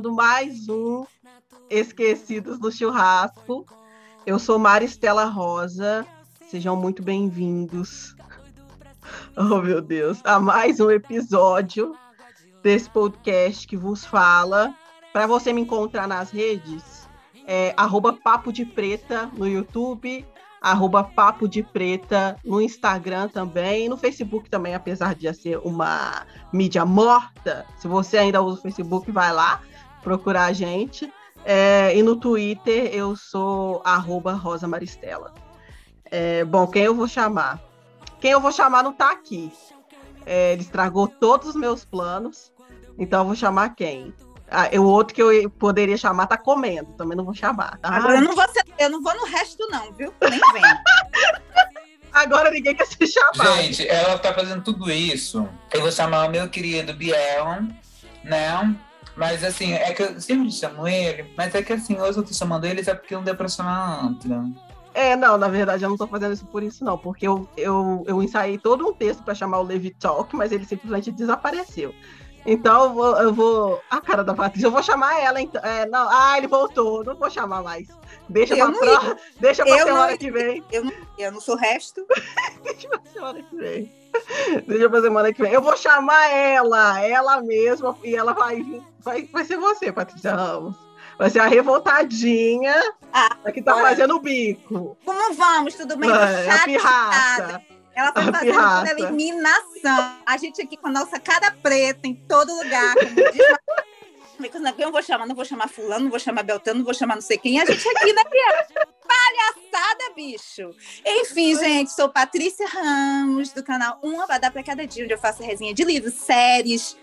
começando mais um Esquecidos do Churrasco. Eu sou Maristela Rosa. Sejam muito bem-vindos. Oh, meu Deus, a mais um episódio desse podcast que vos fala. Para você me encontrar nas redes, é Papo de Preta no YouTube, arroba Papo de Preta no Instagram também, no Facebook também, apesar de ser uma mídia morta. Se você ainda usa o Facebook, vai lá procurar a gente. É, e no Twitter eu sou arroba Rosa Maristela. É, bom, quem eu vou chamar? Quem eu vou chamar não está aqui. É, ele estragou todos os meus planos. Então eu vou chamar quem? Ah, o outro que eu poderia chamar tá comendo, também não vou chamar. Tá? Agora eu não vou, ser, eu não vou no resto, não, viu? Nem vem. Agora ninguém quer ser chamado. Gente, ela tá fazendo tudo isso. Eu vou chamar o meu querido Biel, né? Mas assim, é que eu sempre chamo ele, mas é que assim, hoje eu tô chamando ele é porque não deu pra chamar antes. É, não, na verdade eu não tô fazendo isso por isso, não, porque eu, eu, eu ensaiei todo um texto para chamar o Levi Talk, mas ele simplesmente desapareceu. Então eu vou, eu vou. A cara da Patrícia, eu vou chamar ela. Então, é, não, ah, ele voltou, não vou chamar mais. Deixa eu pra, pro... Deixa pra semana que vem. Eu não, eu não sou resto. Deixa pra semana que vem. Deixa pra semana que vem. Eu vou chamar ela, ela mesma, e ela vai Vai, vai ser você, Patrícia Ramos. Vai ser a revoltadinha ah, que tá fazendo o bico. Como vamos? Tudo bem? A pirraça. Ela tá fazendo eliminação. A gente aqui com a nossa cara preta em todo lugar. eu não vou chamar, não vou chamar fulano, não vou chamar Beltano, não vou chamar não sei quem. A gente aqui, né, Palhaçada, bicho! Enfim, gente, sou Patrícia Ramos, do canal Uma Vai Dar Pra Cada Dia, onde eu faço resenha de livros, séries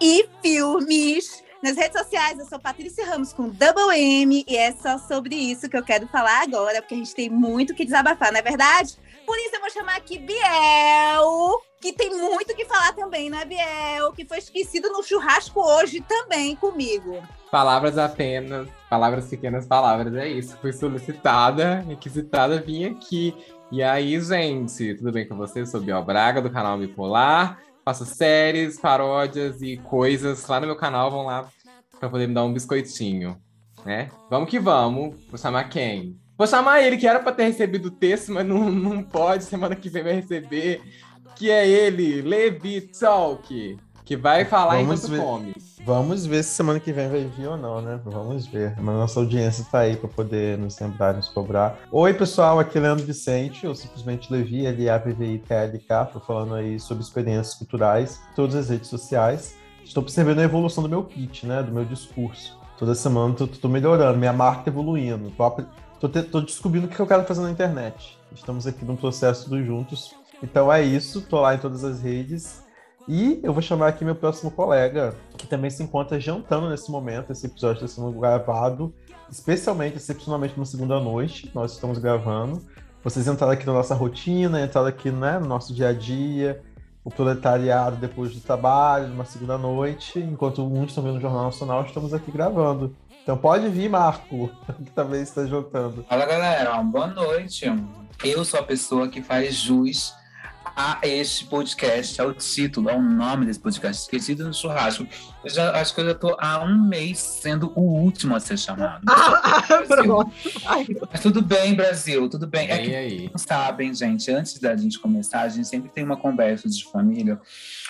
e filmes. Nas redes sociais, eu sou Patrícia Ramos com Double M e é só sobre isso que eu quero falar agora, porque a gente tem muito que desabafar, não é verdade? Por isso eu vou chamar aqui Biel, que tem muito que falar também, né, Biel? Que foi esquecido no churrasco hoje também comigo. Palavras apenas, palavras pequenas palavras, é isso. Fui solicitada, requisitada, vim aqui. E aí, gente, tudo bem com vocês? Eu sou Biel Braga, do canal Bipolar. Faço séries, paródias e coisas lá no meu canal. Vão lá pra poder me dar um biscoitinho, né? Vamos que vamos. Vou chamar quem? Vou chamar ele, que era pra ter recebido o texto, mas não, não pode. Semana que vem vai receber. Que é ele, Levi Talk, que vai falar Vamos enquanto ver. come. Vamos ver se semana que vem vai vir ou não, né? Vamos ver. Mas nossa audiência está aí para poder nos lembrar, nos cobrar. Oi, pessoal, aqui é Leandro Vicente, ou simplesmente Levi, LAPVI TLK, tô falando aí sobre experiências culturais, todas as redes sociais. Estou observando a evolução do meu pitch, né? Do meu discurso. Toda semana tô, tô melhorando, minha marca evoluindo. Tô, tô, te, tô descobrindo o que eu quero fazer na internet. Estamos aqui num processo dos juntos. Então é isso, tô lá em todas as redes. E eu vou chamar aqui meu próximo colega, que também se encontra jantando nesse momento. Esse episódio está sendo gravado, especialmente, excepcionalmente, na segunda noite. Nós estamos gravando. Vocês entraram aqui na nossa rotina, entraram aqui né, no nosso dia a dia, o proletariado depois do trabalho, numa segunda noite. Enquanto uns estão vendo o Jornal Nacional, estamos aqui gravando. Então pode vir, Marco, que também está jantando. Fala, galera. Boa noite. Eu sou a pessoa que faz jus a este podcast, ao título, ao nome desse podcast, Esquecido no Churrasco. Eu já, acho que eu já estou há um mês sendo o último a ser chamado. Ah, pronto. Mas tudo bem, Brasil, tudo bem. É que aí. não sabem, gente, antes da gente começar, a gente sempre tem uma conversa de família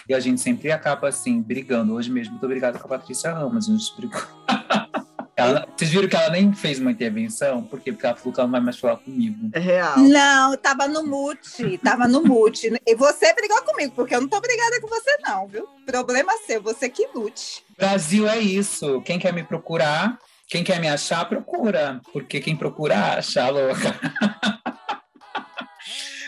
e a gente sempre acaba assim, brigando. Hoje mesmo, muito obrigada com a Patrícia Ramos, a gente brigou. Ela, vocês viram que ela nem fez uma intervenção? Por quê? Porque ela falou que ela não vai mais falar comigo. É real. Não, tava no mute, tava no mute. E você brigou comigo, porque eu não tô brigada com você, não, viu? Problema seu, você que lute. Brasil é isso. Quem quer me procurar, quem quer me achar, procura. Porque quem procura, acha, louca.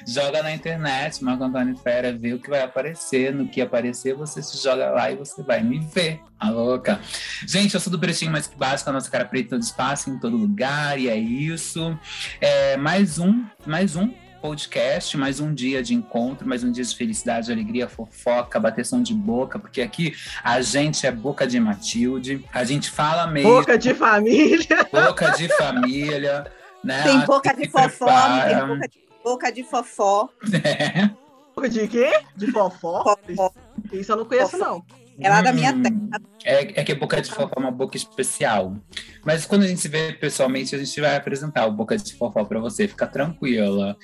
joga na internet, Marco Antônio Fera, vê o que vai aparecer. No que aparecer, você se joga lá e você vai me ver. A louca. Gente, eu sou do Pretinho Mais Que Básico, a nossa cara preta em todo espaço, em todo lugar, e é isso. É, mais um, mais um podcast, mais um dia de encontro, mais um dia de felicidade, alegria, fofoca, bateção de boca, porque aqui a gente é boca de Matilde, a gente fala mesmo. Boca de família. Boca de família. Né? Tem boca de fofó, tem boca de Boca de fofó. É. Boca de quê? De fofó? Fofó. Isso eu não conheço, Fofó. não. É lá da minha Hum, terra. É, é que a Boca de Fofó é uma boca especial. Mas quando a gente se vê pessoalmente, a gente vai apresentar o Boca de Fofó pra você. Fica tranquila.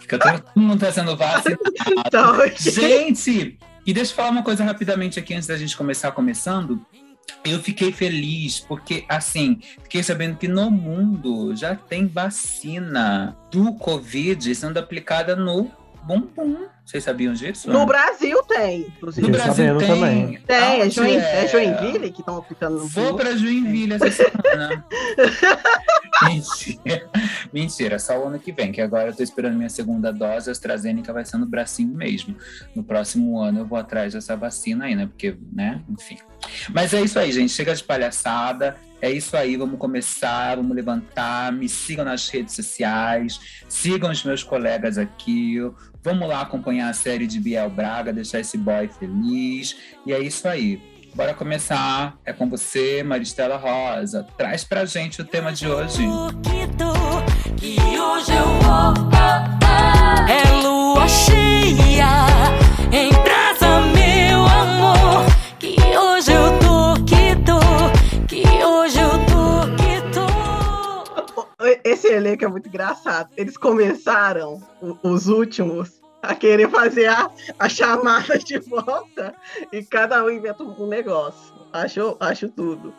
Fica todo mundo tá sendo vacinado. Então, Gente, e deixa eu falar uma coisa rapidamente aqui antes da gente começar começando. Eu fiquei feliz porque, assim, fiquei sabendo que no mundo já tem vacina do Covid sendo aplicada no bumbum. Vocês sabiam disso? no Brasil tem, inclusive. No Brasil tem. também. Tem, é, Aonde Join, é Joinville que estão aplicando no Vou pra Joinville essa semana. Mentira. Mentira, só o ano que vem, que agora eu tô esperando minha segunda dose, a AstraZeneca vai ser no bracinho mesmo. No próximo ano eu vou atrás dessa vacina aí, né? Porque, né? Enfim. Mas é isso aí, gente. Chega de palhaçada. É isso aí, vamos começar, vamos levantar. Me sigam nas redes sociais, sigam os meus colegas aqui. Vamos lá acompanhar a série de Biel Braga, deixar esse boy feliz. E é isso aí. Bora começar. É com você, Maristela Rosa. Traz pra gente o tema de hoje. Que hoje eu vou É lua cheia Em Esse elenco é muito engraçado. Eles começaram, os últimos, a querer fazer a, a chamada de volta e cada um inventa um negócio. Acho, acho tudo.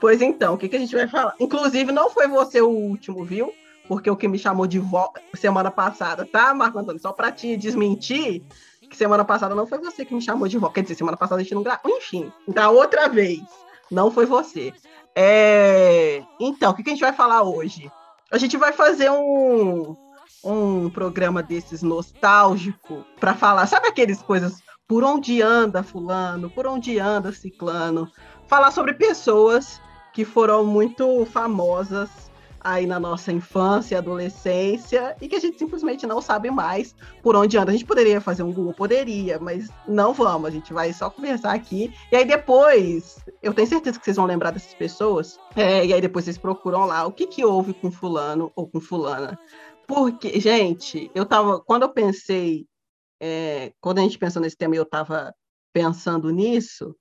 Pois então, o que, que a gente vai falar? Inclusive, não foi você o último, viu? Porque o que me chamou de volta semana passada, tá, Marco Antônio? Só pra te desmentir, que semana passada não foi você que me chamou de volta. Quer dizer, semana passada a gente não gravou. Enfim, da outra vez, não foi você. É, Então, o que, que a gente vai falar hoje? A gente vai fazer um, um programa desses nostálgico para falar, sabe aqueles coisas por onde anda fulano, por onde anda ciclano, falar sobre pessoas que foram muito famosas aí na nossa infância adolescência e que a gente simplesmente não sabe mais por onde anda. A gente poderia fazer um Google, poderia, mas não vamos, a gente vai só conversar aqui. E aí depois, eu tenho certeza que vocês vão lembrar dessas pessoas, é, e aí depois vocês procuram lá o que, que houve com fulano ou com fulana. Porque, gente, eu tava, quando eu pensei, é, quando a gente pensou nesse tema e eu tava pensando nisso,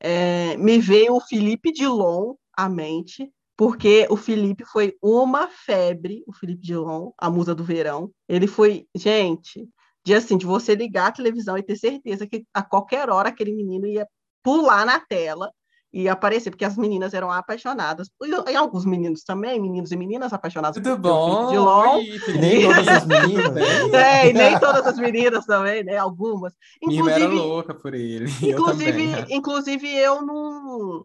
é, me veio o Felipe Dilon à mente, porque o Felipe foi uma febre, o Felipe Dilon, a musa do verão. Ele foi, gente, de assim, de você ligar a televisão e ter certeza que a qualquer hora aquele menino ia pular na tela e aparecer, porque as meninas eram apaixonadas. E, e alguns meninos também, meninos e meninas apaixonados Tudo pelo Felipe bom? Dilon. Oi, E nem todas as meninas. É, e nem todas as meninas também, né? Algumas. Minha irmã era Inclusive, louca por ele. e eu inclusive, também. né? inclusive eu não.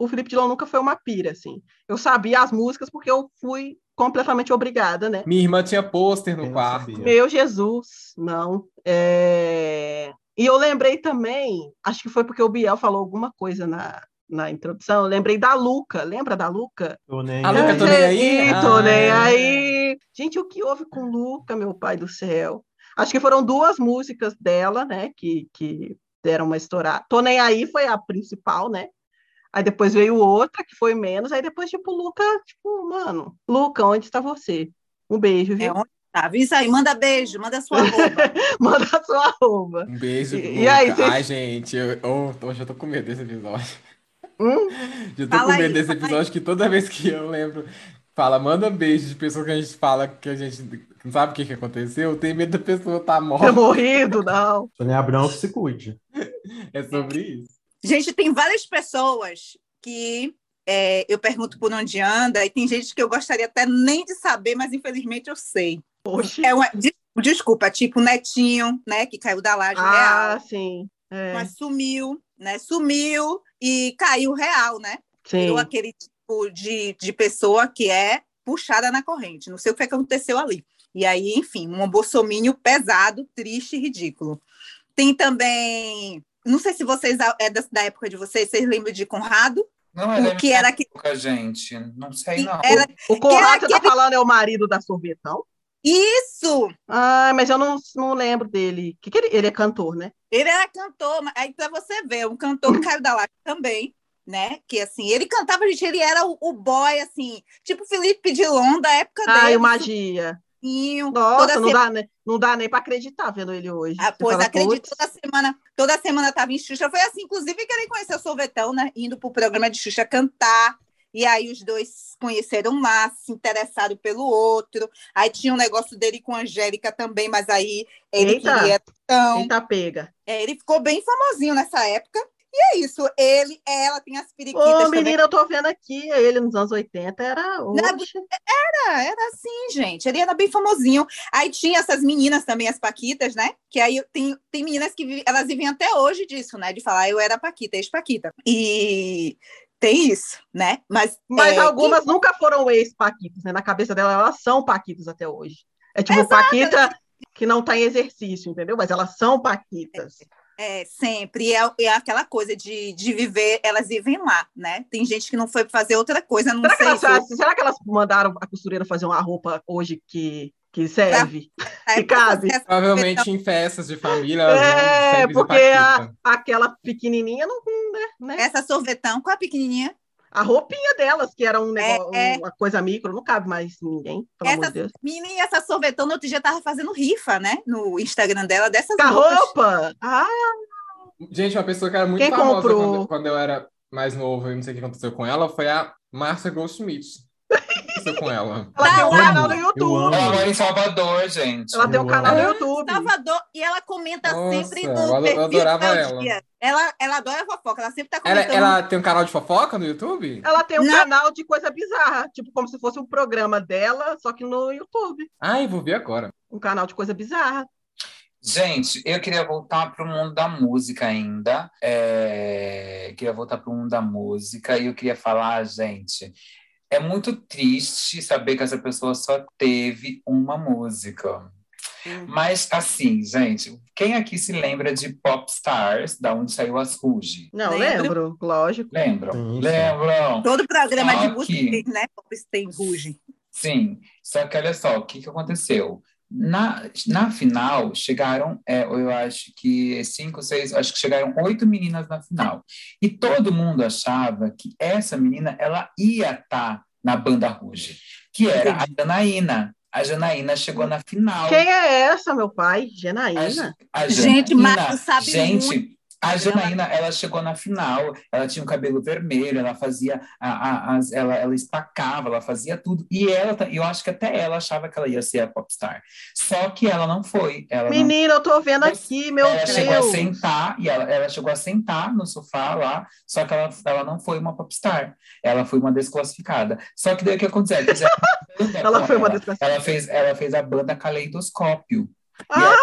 O Felipe Dilon nunca foi uma pira, assim. Eu sabia as músicas porque eu fui completamente obrigada, né? Minha irmã tinha pôster no Eu quarto. Meu Jesus, não. É, E eu lembrei também, acho que foi porque o Biel falou alguma coisa na, na introdução, eu lembrei da Luca, lembra da Luca? Tô nem A Luca, aí. tô nem aí? Tô nem Ah. aí. Gente, o que houve com Luca, meu pai do céu? Acho que foram duas músicas dela, né, que, que deram uma estourada. Tô nem aí foi a principal, né? Aí depois veio outra, que foi menos. Aí depois, tipo, Luca, tipo, mano, Luca, onde está você? Um beijo, viu? É onde tá? Isso aí, manda beijo, manda sua roupa. Manda a sua arroba. Um beijo, E- Luca. e aí, vocês- Ai, gente, eu, oh, hoje eu tô com medo desse episódio. Hum? Eu tô Fala com medo aí, desse episódio que toda vez que eu lembro, fala, manda beijo de pessoa que a gente fala que a gente não sabe o que, que aconteceu, eu tenho medo da pessoa estar tá Ter morta. morrido, não. Sônia Abrão que se cuide. É sobre isso. Gente, tem várias pessoas que é, eu pergunto por onde anda, e tem gente que eu gostaria até nem de saber, mas infelizmente eu sei. Poxa. É uma, des- desculpa, tipo o Netinho, né, que caiu da laje Ah, real, sim. É, mas sumiu, né? Sumiu e caiu real, né? sim. Virou aquele tipo de, de pessoa que é puxada na corrente. Não sei o que, é que aconteceu ali. E aí, enfim, um bolsomínio pesado, triste e ridículo. Tem também. Não sei se vocês é da, da época de vocês, vocês lembram de Conrado? Não é que era que. época, gente. Não sei, que não. era O Conrado, que era tá falando, é o marido da sorvetão? isso! Ah, mas eu não, não lembro dele. Que que ele, ele é cantor, né? Ele era cantor, mas aí para você ver, um cantor que caiu da laje também, né? Que assim, ele cantava, gente, ele era o, o boy, assim, tipo Felipe Dilon da época Ah, dele. o Magia. Nossa, não dá, né? não dá nem para acreditar vendo ele hoje. Ah, pois acredito, toda semana, toda semana tava em Xuxa. Foi assim, inclusive, que ele conheceu o Sorvetão, né? Indo pro programa de Xuxa cantar. E aí os dois conheceram lá, se interessaram pelo outro. Aí tinha um negócio dele com a Angélica também, mas aí ele Eita, queria tão. Eita pega. É, ele ficou bem famosinho nessa época. E é isso, ele, ela tem as periquitas Ô, também. menina, eu tô vendo aqui, ele nos anos 80 era. Oxe. Era, era assim, gente. Ele era bem famosinho. Aí tinha essas meninas também, as Paquitas, né? Que aí tem, tem meninas que vi- elas vivem até hoje disso, né? De falar, eu era Paquita, ex-Paquita. E tem isso, né? Mas, Mas é, algumas nunca foram ex-Paquitas, né? Na cabeça dela, elas são Paquitas até hoje. É tipo Exato. Paquita que não tá em exercício, entendeu? Mas elas são Paquitas. É, sempre. E é, é aquela coisa de, de viver, elas vivem lá, né? Tem gente que não foi fazer outra coisa, não Será que, sei. elas, se- será que elas mandaram a costureira fazer uma roupa hoje que, que serve? é, que cabe? essa- Provavelmente em festas de família. elas É, sempre porque a, aquela pequenininha não, né, né? Essa sorvetão, qual a pequenininha? A roupinha delas, que era um negócio, é. uma coisa micro, não cabe mais ninguém, pelo amor Essa de Deus. menina, essa sorvetão, no outro dia tava fazendo rifa, né? No Instagram dela, dessas Com a roupas. roupa? Ah, Gente, uma pessoa que era muito Quem famosa comprou? quando, quando eu era mais novo, eu não sei o que aconteceu com ela, foi a Marcia Goldsmith. Aconteceu com ela? ela tem um canal no eu YouTube. Ela mora em Salvador, gente. Ela tem um Eu canal no. YouTube. Salvador, e ela comenta Nossa, sempre eu no eu perfil adorava do ela. dia. Ela, ela adora fofoca, ela sempre tá Ela, comentando. ela tem um canal de fofoca no YouTube? Ela tem um Não. canal de coisa bizarra, tipo como se fosse um programa dela, só que no YouTube. Ai, vou ver agora. Um canal de coisa bizarra. Gente, eu queria voltar para o mundo da música ainda. É, Queria voltar para o mundo da música e eu queria falar, gente, é muito triste saber que essa pessoa só teve uma música. Mas, assim, gente, quem aqui se lembra de Popstars, da onde saiu as Ruge? Não, Lembro. lembro, lógico. Lembram? Sim, sim. Lembram? Todo programa de Só música que- tem, né? Tem ruge. Sim, só que olha só, o que, que aconteceu? Na, na final, chegaram, é, eu acho que cinco, seis, acho que chegaram oito meninas na final. E todo mundo achava que essa menina, ela ia estar na banda Ruge, que era a Janaína. A Janaína chegou na final. Quem é essa, meu pai? A, Janaína? a Gente, Janaína, Marcos sabe gente, muito. A Janaína, ela chegou na final, ela tinha o cabelo vermelho, ela fazia, a, a- as- ela, ela espacava, ela fazia tudo, e ela, eu acho que até ela achava que ela ia ser a popstar, só que ela não foi, ela não Menina, eu tô vendo aqui, meu ela chegou a Deus. sentar, e ela, ela chegou a sentar no sofá lá, só que ela, ela não foi uma popstar, ela foi uma desclassificada. Só que daí o que acontece? Fizeram uma banda Ela foi uma ela. desclassificada. Ela fez, ela fez a banda Caleidoscópio. Ai, ela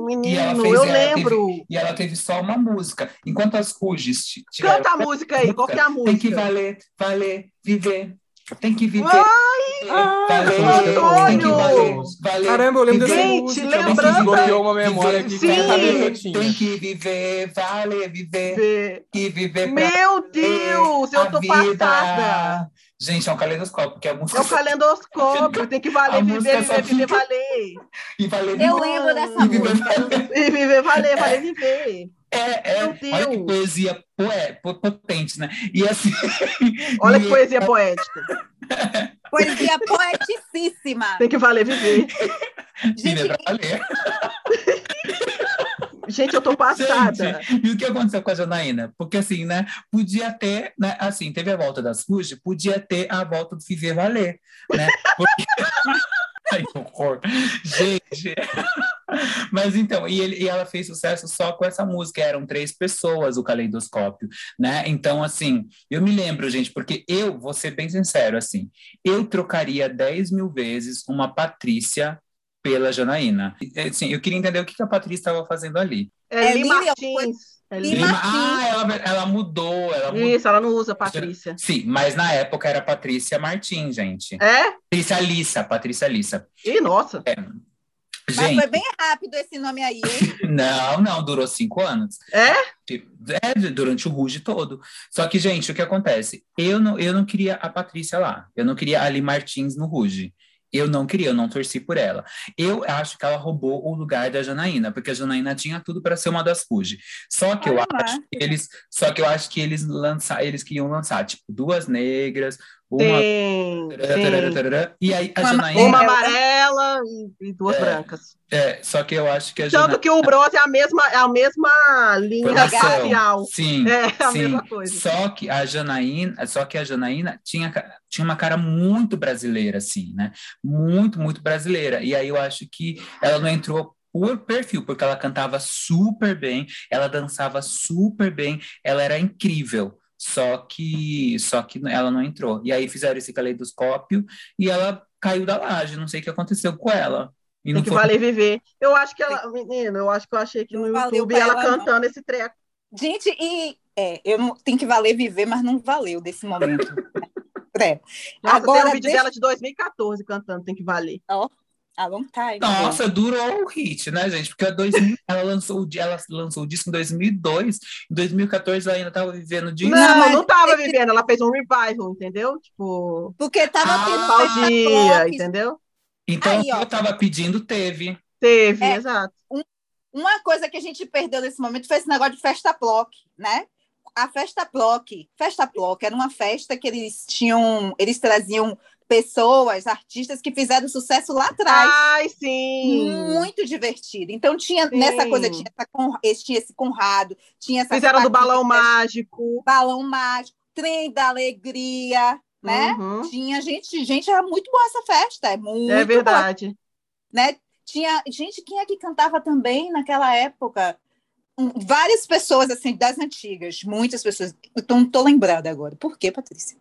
menino, fez- eu ela lembro. E ela teve só uma música. Enquanto as Ruges. Canta a música aí, qual que é a Tem que música? valer, valer, viver. Tem que viver. Ai, valer, Antônio! tem que valer, valer. Caramba, eu lembro dessa viver. Gente, música. lembrando- Nossa, desbloqueou uma memória aqui eu Tem que viver, valer, viver. Vê. E viver Meu Deus, eu tô vida. passada. Gente, é um caleidoscópio, que é música. É o calendoscópio, tem que valer, viver, viver, viver, fica- valer. E valer, Eu lembro dessa E viver, música. valer. E viver, valer, valer, viver. É, é. Olha que poesia poé, po- potente, né? E assim. Olha que poesia poética. Poesia poeticíssima. Tem que valer, viver. Viver pra valer. Gente, eu tô passada. Gente, e o que aconteceu com a Janaína? Porque assim, né? Podia ter, né? Assim, teve a volta das Ruge, podia ter a volta do Viver Valer, né? Porque... Ai, que horror. Gente. Mas então, e, ele, e ela fez sucesso só com essa música, eram três pessoas o caleidoscópio, né? Então, assim, eu me lembro, gente, porque eu, vou ser bem sincero, assim, eu trocaria 10 mil vezes uma Patrícia pela Janaína. E, Assim, eu queria entender o que que a Patrícia estava fazendo ali. É, É Martins. É Lima- Lima- Martins. ah, ela, ela mudou, ela mudou. Isso, ela não usa Patrícia. Sim, mas na época era Patrícia Martins, gente. É? Patrícia Lissa, Patrícia Lissa. Ih, nossa. Mas Gente, foi bem rápido esse nome aí, hein? não, não, durou cinco anos. É? É, durante o Ruge todo. Só que, gente, o que acontece? Eu não, eu não queria a Patrícia lá. Eu não queria a Ali Martins no Ruge. Eu não queria, eu não torci por ela. Eu acho que ela roubou o lugar da Janaína, porque a Janaína tinha tudo para ser uma das Ruge. Só que eu lá. acho que eles, só que eu acho que eles lançar, eles queriam lançar tipo duas negras, uma Tem. tarará, tem. tarará, e aí a Uma- Janaína Uma Ela- amarela. e, e duas É. brancas. É, só que eu acho que a Tanto Jana... que o bronze é a mesma, é a mesma linha racial. Sim, É a sim. mesma coisa. Só que a Janaína, só que a Janaína tinha, tinha uma cara muito brasileira, assim, né? Muito, muito brasileira. E aí eu acho que ela não entrou por perfil, porque ela cantava super bem, ela dançava super bem, ela era incrível. Só que, só que ela não entrou. E aí fizeram esse caleidoscópio e ela caiu da laje. Não sei o que aconteceu com ela. E Tem não que foi valer viver. Eu acho que ela, menina, eu acho que eu achei aqui no Não YouTube ela ela, não. cantando esse treco. Gente, e é, eu não tem que valer viver, mas não valeu desse momento. É. Nossa, Agora, tem um vídeo deixa- dela de 2014 cantando, tem que valer. A long time. Nossa, durou o hit, né, gente? Porque a 2000, ela, lançou, ela lançou o disco em 2002, em 2014 ela ainda estava vivendo disso. Não, mas não tava tem que- vivendo, ela fez um revival, entendeu? Tipo, Porque tava Ah, tendo nostalgia, entendeu? Então, Aí, o que ó. eu tava pedindo, teve. Teve, É. exato. Uma coisa que a gente perdeu nesse momento foi esse negócio de festa block, né? A festa block, festa block era uma festa que eles tinham, eles traziam pessoas, artistas que fizeram sucesso lá atrás. Ai, sim. Muito divertido. Então tinha Sim. nessa coisa tinha, essa tinha esse Conrado, tinha essa Fizeram do balão mágico. balão mágico, trem da alegria, né? Uhum. Tinha gente, gente era muito boa essa festa, é muito É boa, verdade. né? Tinha gente quem é que cantava também naquela época? Um, várias pessoas assim das antigas, muitas pessoas. Tô- não tô lembrada agora. Por quê, Patrícia?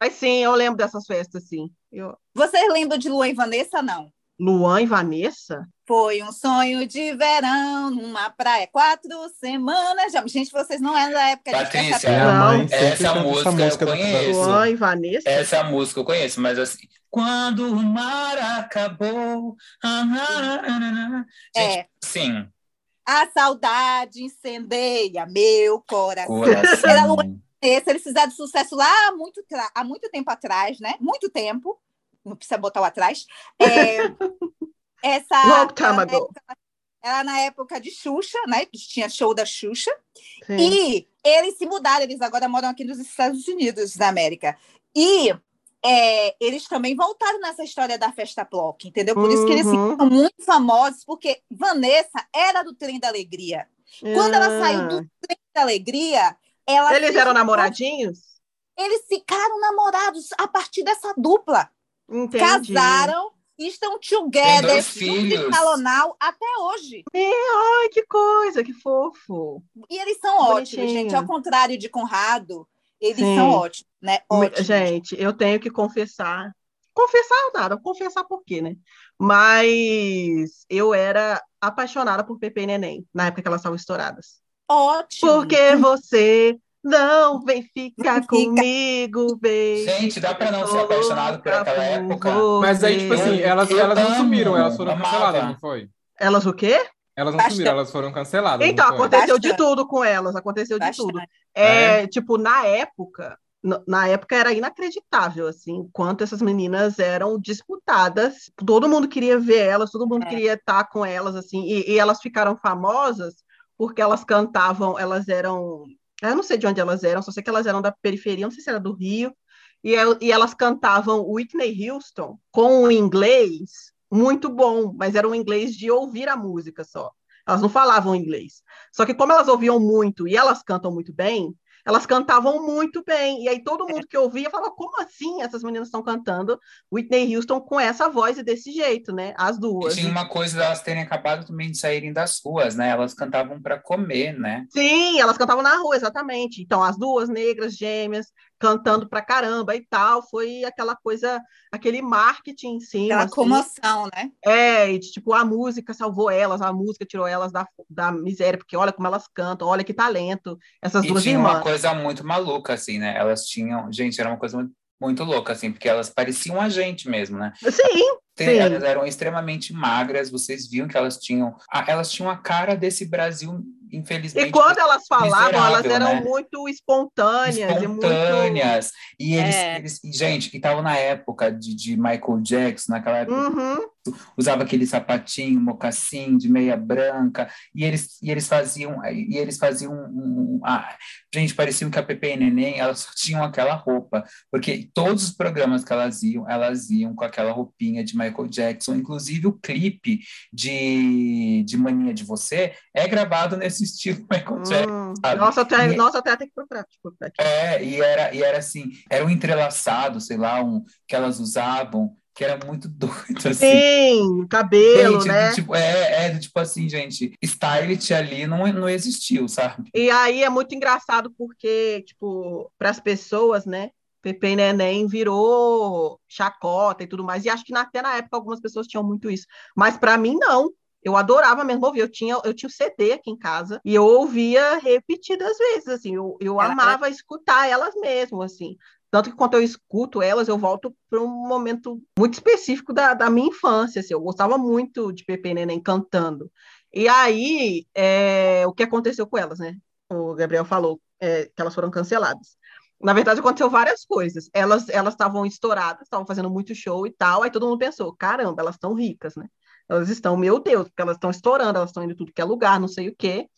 Mas sim, eu lembro dessas festas, sim. Eu... Vocês lembram de Luan e Vanessa? Não. Luan e Vanessa? Foi um sonho de verão numa praia, quatro semanas. Já. Gente, vocês não eram da época de Patrícia, festa. Não. Essa canta música eu conheço. Luan e Vanessa? Essa música eu conheço, mas assim. Quando o mar acabou. ah, ah, ah, ah, ah. Gente, É. sim, A saudade incendeia meu coração. Era Luan coração. Esse, eles fizeram sucesso lá há muito, há muito tempo atrás, né? Muito tempo. Não precisa botar o atrás. É, essa. Long time ago. época- Ela na época de Xuxa, né? Tinha show da Xuxa. Sim. E eles se mudaram, eles agora moram aqui nos Estados Unidos da América. E é, eles também voltaram nessa história da festa block, entendeu? Por isso que eles Uhum. são muito famosos, porque Vanessa era do Trem da Alegria. Quando ela saiu do Ah. Trem da Alegria, ela Eles eram namoradinhos? Eles ficaram namorados a partir dessa dupla. Entendi. Casaram e estão together, de salonal até hoje. Ai, que coisa, que fofo. E eles são ótimos, Bonitinho. gente. Ao contrário de Conrado, eles Sim. são ótimos, né? Ótimos. Gente, eu tenho que confessar. Confessar nada, confessar por quê, né? Mas eu era apaixonada por Pepe e Neném, na época que elas estavam estouradas. Ótimo. Porque você não vem ficar fica. comigo, baby. Gente, dá pra não ser apaixonado por aquela época? Mas aí, tipo assim, elas, Eu elas não sumiram, elas foram amava. canceladas, não foi? Elas o quê? Elas não Bastante. sumiram, elas foram canceladas. Então, aconteceu de Bastante. tudo com elas, aconteceu de Bastante. tudo. É, tipo, na época, na época era inacreditável, assim, quanto essas meninas eram disputadas. Todo mundo queria ver elas, todo mundo É. queria estar com elas, assim, e, e elas ficaram famosas porque elas cantavam, elas eram, eu não sei de onde elas eram, só sei que elas eram da periferia, não sei se era do Rio, e, eu- e elas cantavam Whitney Houston com um inglês muito bom, mas era um inglês de ouvir a música só. Elas não falavam inglês. Só que como elas ouviam muito e elas cantam muito bem, elas cantavam muito bem. E aí todo mundo que ouvia falava, como assim essas meninas estão cantando Whitney Houston com essa voz e desse jeito, né? As E duas. tinha uma coisa delas terem acabado também de saírem das ruas, né? Elas cantavam pra comer, né? Sim, elas cantavam na rua, exatamente. Então, as duas negras gêmeas cantando pra caramba e tal, foi aquela coisa, aquele marketing em cima. Aquela assim. comoção, né? É, e de, tipo, a música salvou elas, a música tirou elas da, da miséria, porque olha como elas cantam, olha que talento, essas E duas tinha uma irmãs. coisa muito maluca, assim, né? Elas tinham. Gente, era uma coisa muito, muito louca, assim, porque elas pareciam a gente mesmo, né? Sim, Tem- Sim. Elas eram extremamente magras, vocês viam que elas tinham. a- Elas tinham a cara desse Brasil, infelizmente. e quando elas falavam, elas eram né? muito espontâneas, e muito... espontâneas. E eles, É. eles- gente, que estavam na época de, de Michael Jackson, naquela época. Uhum, usava aquele sapatinho, mocassim de meia branca, e eles, e eles faziam, e eles faziam um, um ah, gente, parecia que a Pepe e Neném, elas só tinham aquela roupa, porque todos os programas que elas iam, elas iam com aquela roupinha de Michael Jackson, inclusive o clipe de, de Mania de Você é gravado nesse estilo Michael hum, Jackson. Nossa, até, e, nossa, até tem que procurar. É, e era, e era assim, era um entrelaçado, sei lá, um que elas usavam, que era muito doido, assim. Sim, cabelo, gente, né? Tipo, é, é, tipo assim, gente, stylist ali não, não existiu, sabe? E aí é muito engraçado porque, tipo, para as pessoas, né? Pepe Neném virou chacota e tudo mais. E acho que até na época algumas pessoas tinham muito isso. Mas para mim, não. Eu adorava mesmo ouvir. Eu tinha, eu tinha o CD aqui em casa e eu ouvia repetidas vezes, assim. Eu, eu amava ela... escutar elas mesmo, assim. Tanto que quando eu escuto elas, eu volto para um momento muito específico da, da minha infância. Assim, eu gostava muito de Pepe Neném cantando. E aí, é, o que aconteceu com elas, né? O Gabriel falou é, que elas foram canceladas. Na verdade, aconteceu várias coisas. Elas elas estavam estouradas, estavam fazendo muito show e tal. Aí todo mundo pensou: caramba, elas estão ricas, né? Elas estão, meu Deus, porque elas estão estourando, elas estão indo tudo que é lugar, não sei o quê.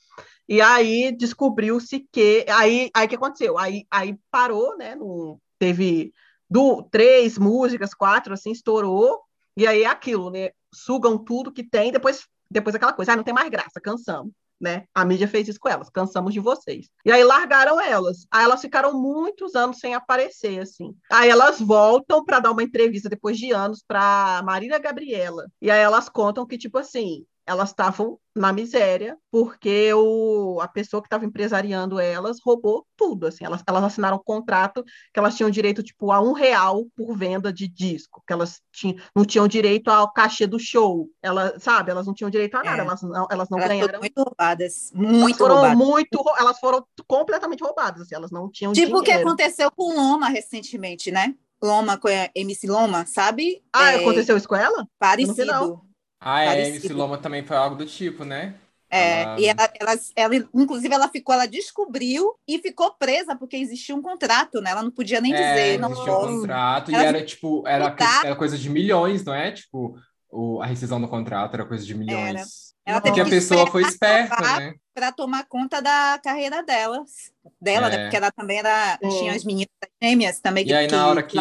E aí descobriu-se que. Aí, aí que aconteceu? Aí, aí parou, né? No, teve do, três músicas, quatro, assim, estourou. E aí é aquilo, né? Sugam tudo que tem, depois, depois aquela coisa, ah, não tem mais graça, cansamos. Né? A mídia fez isso com elas, cansamos de vocês. E aí largaram elas. Aí elas ficaram muitos anos sem aparecer, assim. Aí elas voltam para dar uma entrevista depois de anos para Marília Gabriela. E aí elas contam que tipo assim, elas estavam na miséria, porque o, a pessoa que estava empresariando elas roubou tudo, assim, elas, elas assinaram um contrato que elas tinham direito, tipo, a um real por venda de disco, que elas tinham, não tinham direito ao cachê do show, elas, sabe, elas não tinham direito a nada, é. elas não, elas não elas ganharam. muito roubadas, muito foram roubadas. muito, elas foram completamente roubadas, assim, elas não tinham Tipo o que aconteceu com Loma recentemente, né? Loma, com a MC Loma, sabe? Ah, é... aconteceu isso com ela? Parecido. Ah, é, MC Loma também foi algo do tipo, né? É, ela... e ela, ela, ela, inclusive, ela ficou, ela descobriu e ficou presa porque existia um contrato, né? Ela não podia nem é, dizer. Não existia um contrato ela e era tipo, era, era coisa de milhões, não é? Tipo, o, a rescisão do contrato era coisa de milhões. Era. Ela porque a pessoa foi esperta, né? Para tomar conta da carreira delas, dela, né? é. né? Porque ela também era, tinha as meninas gêmeas também. E que, aí, na hora que,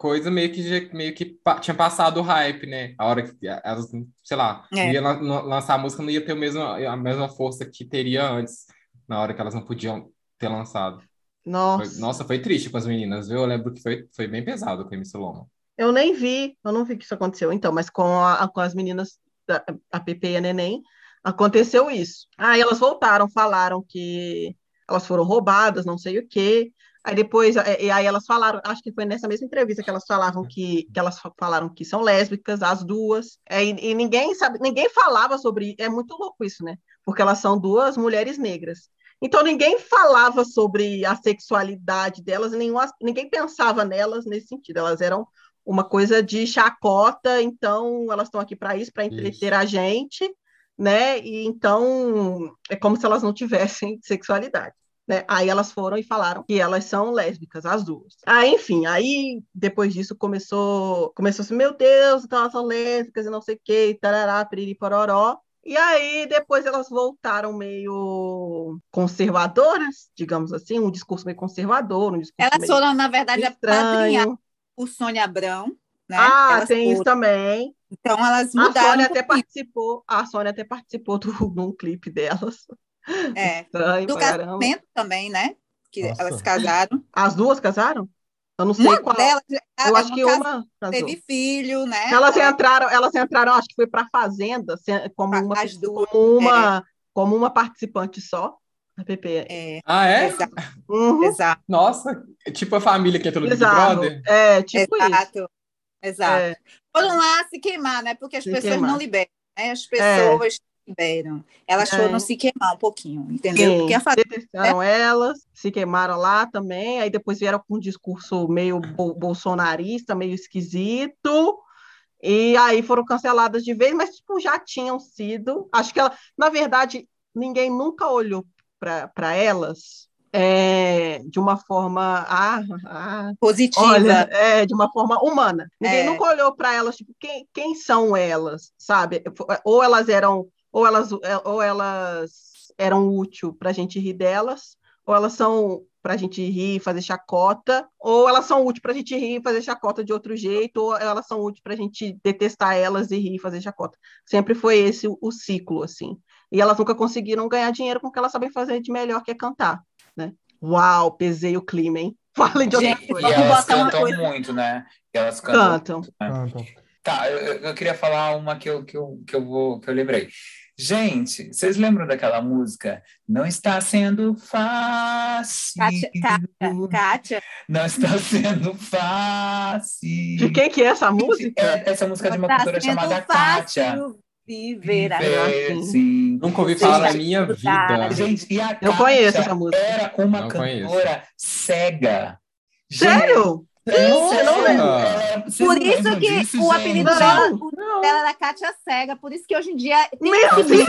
coisa meio que, meio que tinha passado o hype, né? A hora que elas, sei lá, é. ia lançar a música, não ia ter o mesmo, a mesma força que teria antes, na hora que elas não podiam ter lançado. Nossa. Foi, nossa, foi triste com as meninas, viu? Eu lembro que foi, foi bem pesado com a MC Loma. Eu nem vi, eu não vi que isso aconteceu, então, mas com, a, com as meninas da, a Pepe e a Neném, aconteceu isso. Aí elas voltaram, falaram que elas foram roubadas, não sei o quê. Aí depois, e aí elas falaram, acho que foi nessa mesma entrevista que elas falavam que, que elas falaram que são lésbicas, as duas. É, e, e, ninguém sabe, ninguém falava sobre, é muito louco isso, né? Porque elas são duas mulheres negras. Então ninguém falava sobre a sexualidade delas, nenhuma, ninguém pensava nelas nesse sentido. Elas eram uma coisa de chacota, então elas estão aqui para isso, para entreter isso. a gente, né? E então é como se elas não tivessem sexualidade. Né? Aí elas foram e falaram que elas são lésbicas, as duas. Ah, enfim, aí depois disso começou, começou assim, meu Deus, então elas são lésbicas e não sei o que, tarará, piriri, pororó. E aí depois elas voltaram meio conservadoras, digamos assim, um discurso meio conservador, um discurso Elas foram, na verdade, estranho por Sônia Abrão. Né? Ah, elas tem foram... isso também. Então elas mudaram. A Sônia um até participou, a Sônia até participou de um clipe delas. É. Estranho, do casamento também, né? Que Nossa. elas casaram. As duas casaram? Eu não sei uma qual. Delas, eu acho que uma teve filho, né? Elas entraram, elas entraram, acho que foi para a fazenda, como uma, As duas, como uma, é. como uma participante só. A PP. É. Ah, é? Exato. Uhum. Exato. Nossa, tipo a família que entrou no Big Brother? É, tipo Exato. isso. Exato. É. Foram lá se queimar, né? Porque as se pessoas queimar. não liberam, né? As pessoas é. liberam. Elas é. foram se queimar um pouquinho, entendeu? Sim. Porque a Detestaram é. elas, se queimaram lá também, aí depois vieram com um discurso meio bolsonarista, meio esquisito. E aí foram canceladas de vez, mas tipo, já tinham sido. Acho que ela, na verdade, ninguém nunca olhou para elas é, de uma forma ah, ah, Positiva. olha, é, de uma forma humana. Ninguém É. nunca olhou para elas, tipo, quem, quem são elas, sabe? Ou elas eram, ou elas, ou elas eram útil para a gente rir delas, ou elas são para a gente rir e fazer chacota, ou elas são úteis para a gente rir e fazer chacota de outro jeito, ou elas são úteis para a gente detestar elas e rir e fazer chacota. Sempre foi esse o, o ciclo, assim. E elas nunca conseguiram ganhar dinheiro com o que elas sabem fazer de melhor, que é cantar, né? Uau, pesei o clima, hein? Falem de outra Gente, E coisa. Vamos elas cantam coisa- muito, né? E elas cantam. Cantam. Cantam. Tá, eu, eu- queria falar uma que eu, que eu, que eu vou, que eu lembrei. Gente, vocês lembram daquela música? Não está sendo fácil. Kátia, Kátia, Kátia. Não está sendo fácil. De quem que é essa música? É, essa música é de uma cantora chamada fácil Kátia. Viver assim. sim. Nunca ouvi falar na Gente, minha vida. Gente, e a Eu Kátia conheço essa música. era uma Não cantora cega. Sério? Gente, Eu não lembro. ela- Por não isso que disso, o gente? apelido Não. dela, dela era Kátia Cega. Por isso que hoje em dia tem Meu Deus!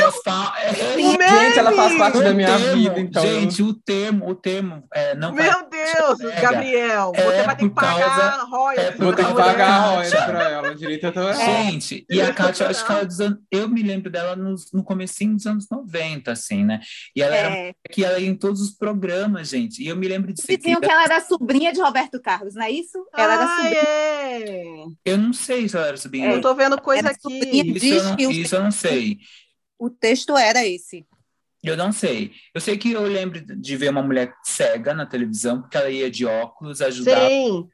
é, Gente, ela faz parte da minha termo, vida, então. Gente, o termo, o termo é, não Meu Deus. Gabriel, É você vai ter que por causa- pagar royalties. é Vou ter que pagar royalties pra ela, direito autoral. Gente, e a Kátia, acho que ela dos anos, eu me lembro dela nos, no comecinho dos anos 90, assim, né? E ela era É, que ela ia em todos os programas, gente. E eu me lembro de ser diziam que ela era sobrinha de Roberto Carlos, não é isso? Ela era Ah, sobrinha. é. Eu não sei se ela era sobrinha. Eu tô vendo coisa Era aqui. Isso eu, não, diz que o- isso eu não sei. O texto era esse. Eu não sei. Eu sei que eu lembro de ver uma mulher cega na televisão, porque ela ia de óculos, ajudava, Sim,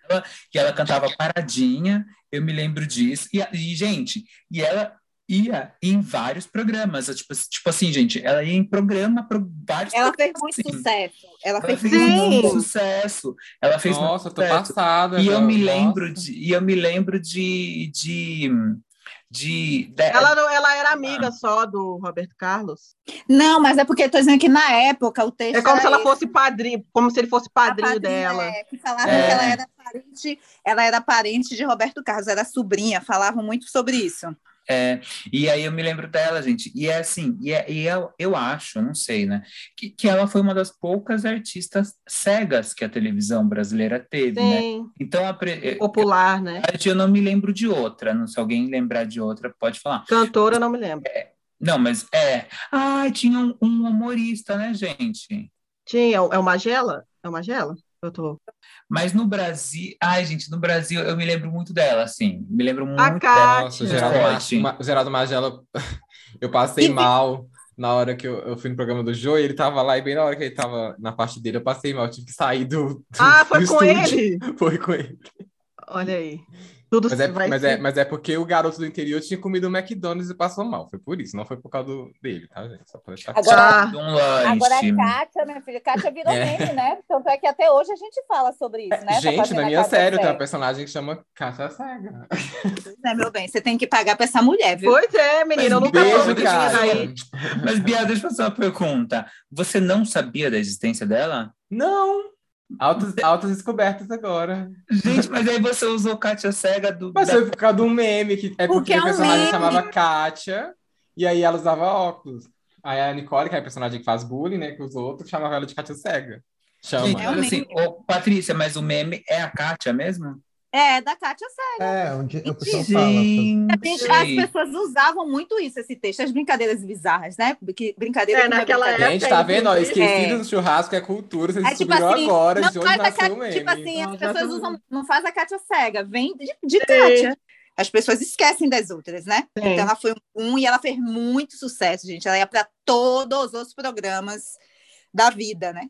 e ela cantava paradinha. Eu me lembro disso. E, e, gente, e ela ia em vários programas. Tipo, tipo assim, gente, ela ia em programa, pro, vários Ela fez programas, muito assim. sucesso. Ela Ela fez fez muito sucesso. Ela fez muito Nossa, eu tô sucesso. passada. E eu me Nossa. lembro de, e eu me lembro de, de, de, de- ela, não- ela era amiga só do Roberto Carlos. Não, mas é porque eu tô dizendo que na época o texto É como era se ela esse. fosse padrinho, como se ele fosse padrinho padrinha, dela. é, que falavam É. que ela era parente, ela era parente de Roberto Carlos, era sobrinha, falavam muito sobre isso. É, e aí eu me lembro dela, gente. E é assim, e, é, e eu, eu acho, não sei, né? Que, que ela foi uma das poucas artistas cegas que a televisão brasileira teve, né? Sim, Então, a pre- popular, né? eu não me lembro de outra. Não, se alguém lembrar de outra, pode falar. Cantora, não me lembro. Não, mas é. Ah, tinha um, um humorista, né, gente? Tinha, é o Magela? É o Magela? Eu tô... Mas no Brasil, ai, gente, no Brasil eu me lembro muito dela, assim. Me lembro muito A dela. Nossa, o Geraldo, Forte. Ma- Ma- Geraldo Magela, eu passei E- mal na hora que eu, eu fui no programa do Jô, e ele tava lá, e bem na hora que ele tava na parte dele, eu passei mal, eu tive que sair do, do- Ah, do foi com estúdio. ele? Foi com ele. Olha aí. Tudo Mas é, vai mas, ser... é, mas é porque o garoto do interior tinha comido um McDonald's e passou mal. Foi por isso, não foi por causa do, dele, tá, gente? Só pra deixar Agora- um lanche. Agora a Kátia, minha filha, Kátia virou É. meme, né? Tanto é que até hoje a gente fala sobre isso, né? Tá Gente, na a minha Kátia série tem uma personagem que chama Caixa Cega. Né, meu bem? Você tem que pagar pra essa mulher, viu? Pois é, menina, eu nunca beijo, daí. Mas, Bia, deixa eu fazer uma pergunta. Você não sabia da existência dela? Não! Altas, altas descobertas agora. Gente, mas aí você usou Kátia Cega do. Mas da- foi por causa de um meme, que é Porque porque, é um personagem meme. chamava Kátia, e aí ela usava óculos. Aí a Nicole, que é a personagem que faz bullying, né, com os outros, chamava ela de Kátia Cega. Chama. Gente, É um assim, ô, Patrícia, mas o meme é a Kátia mesmo? É, da Kátia Cega. É, dia o pessoal fala. Gente, As pessoas usavam muito isso, esse texto, as brincadeiras bizarras, né? Que, brincadeira É, que naquela brincadeira. Gente, tá vendo? Ó, É. esquecido do churrasco é cultura, vocês É tipo descobriram assim, agora, não de onde nasceu Kátia, o meme. tipo assim, Não, as pessoas tá- usam, não faz a Kátia cega, vem de, de Kátia. As pessoas esquecem das outras, né? Sim. Então ela foi um e ela fez muito sucesso, gente. Ela ia para todos os programas da vida, né?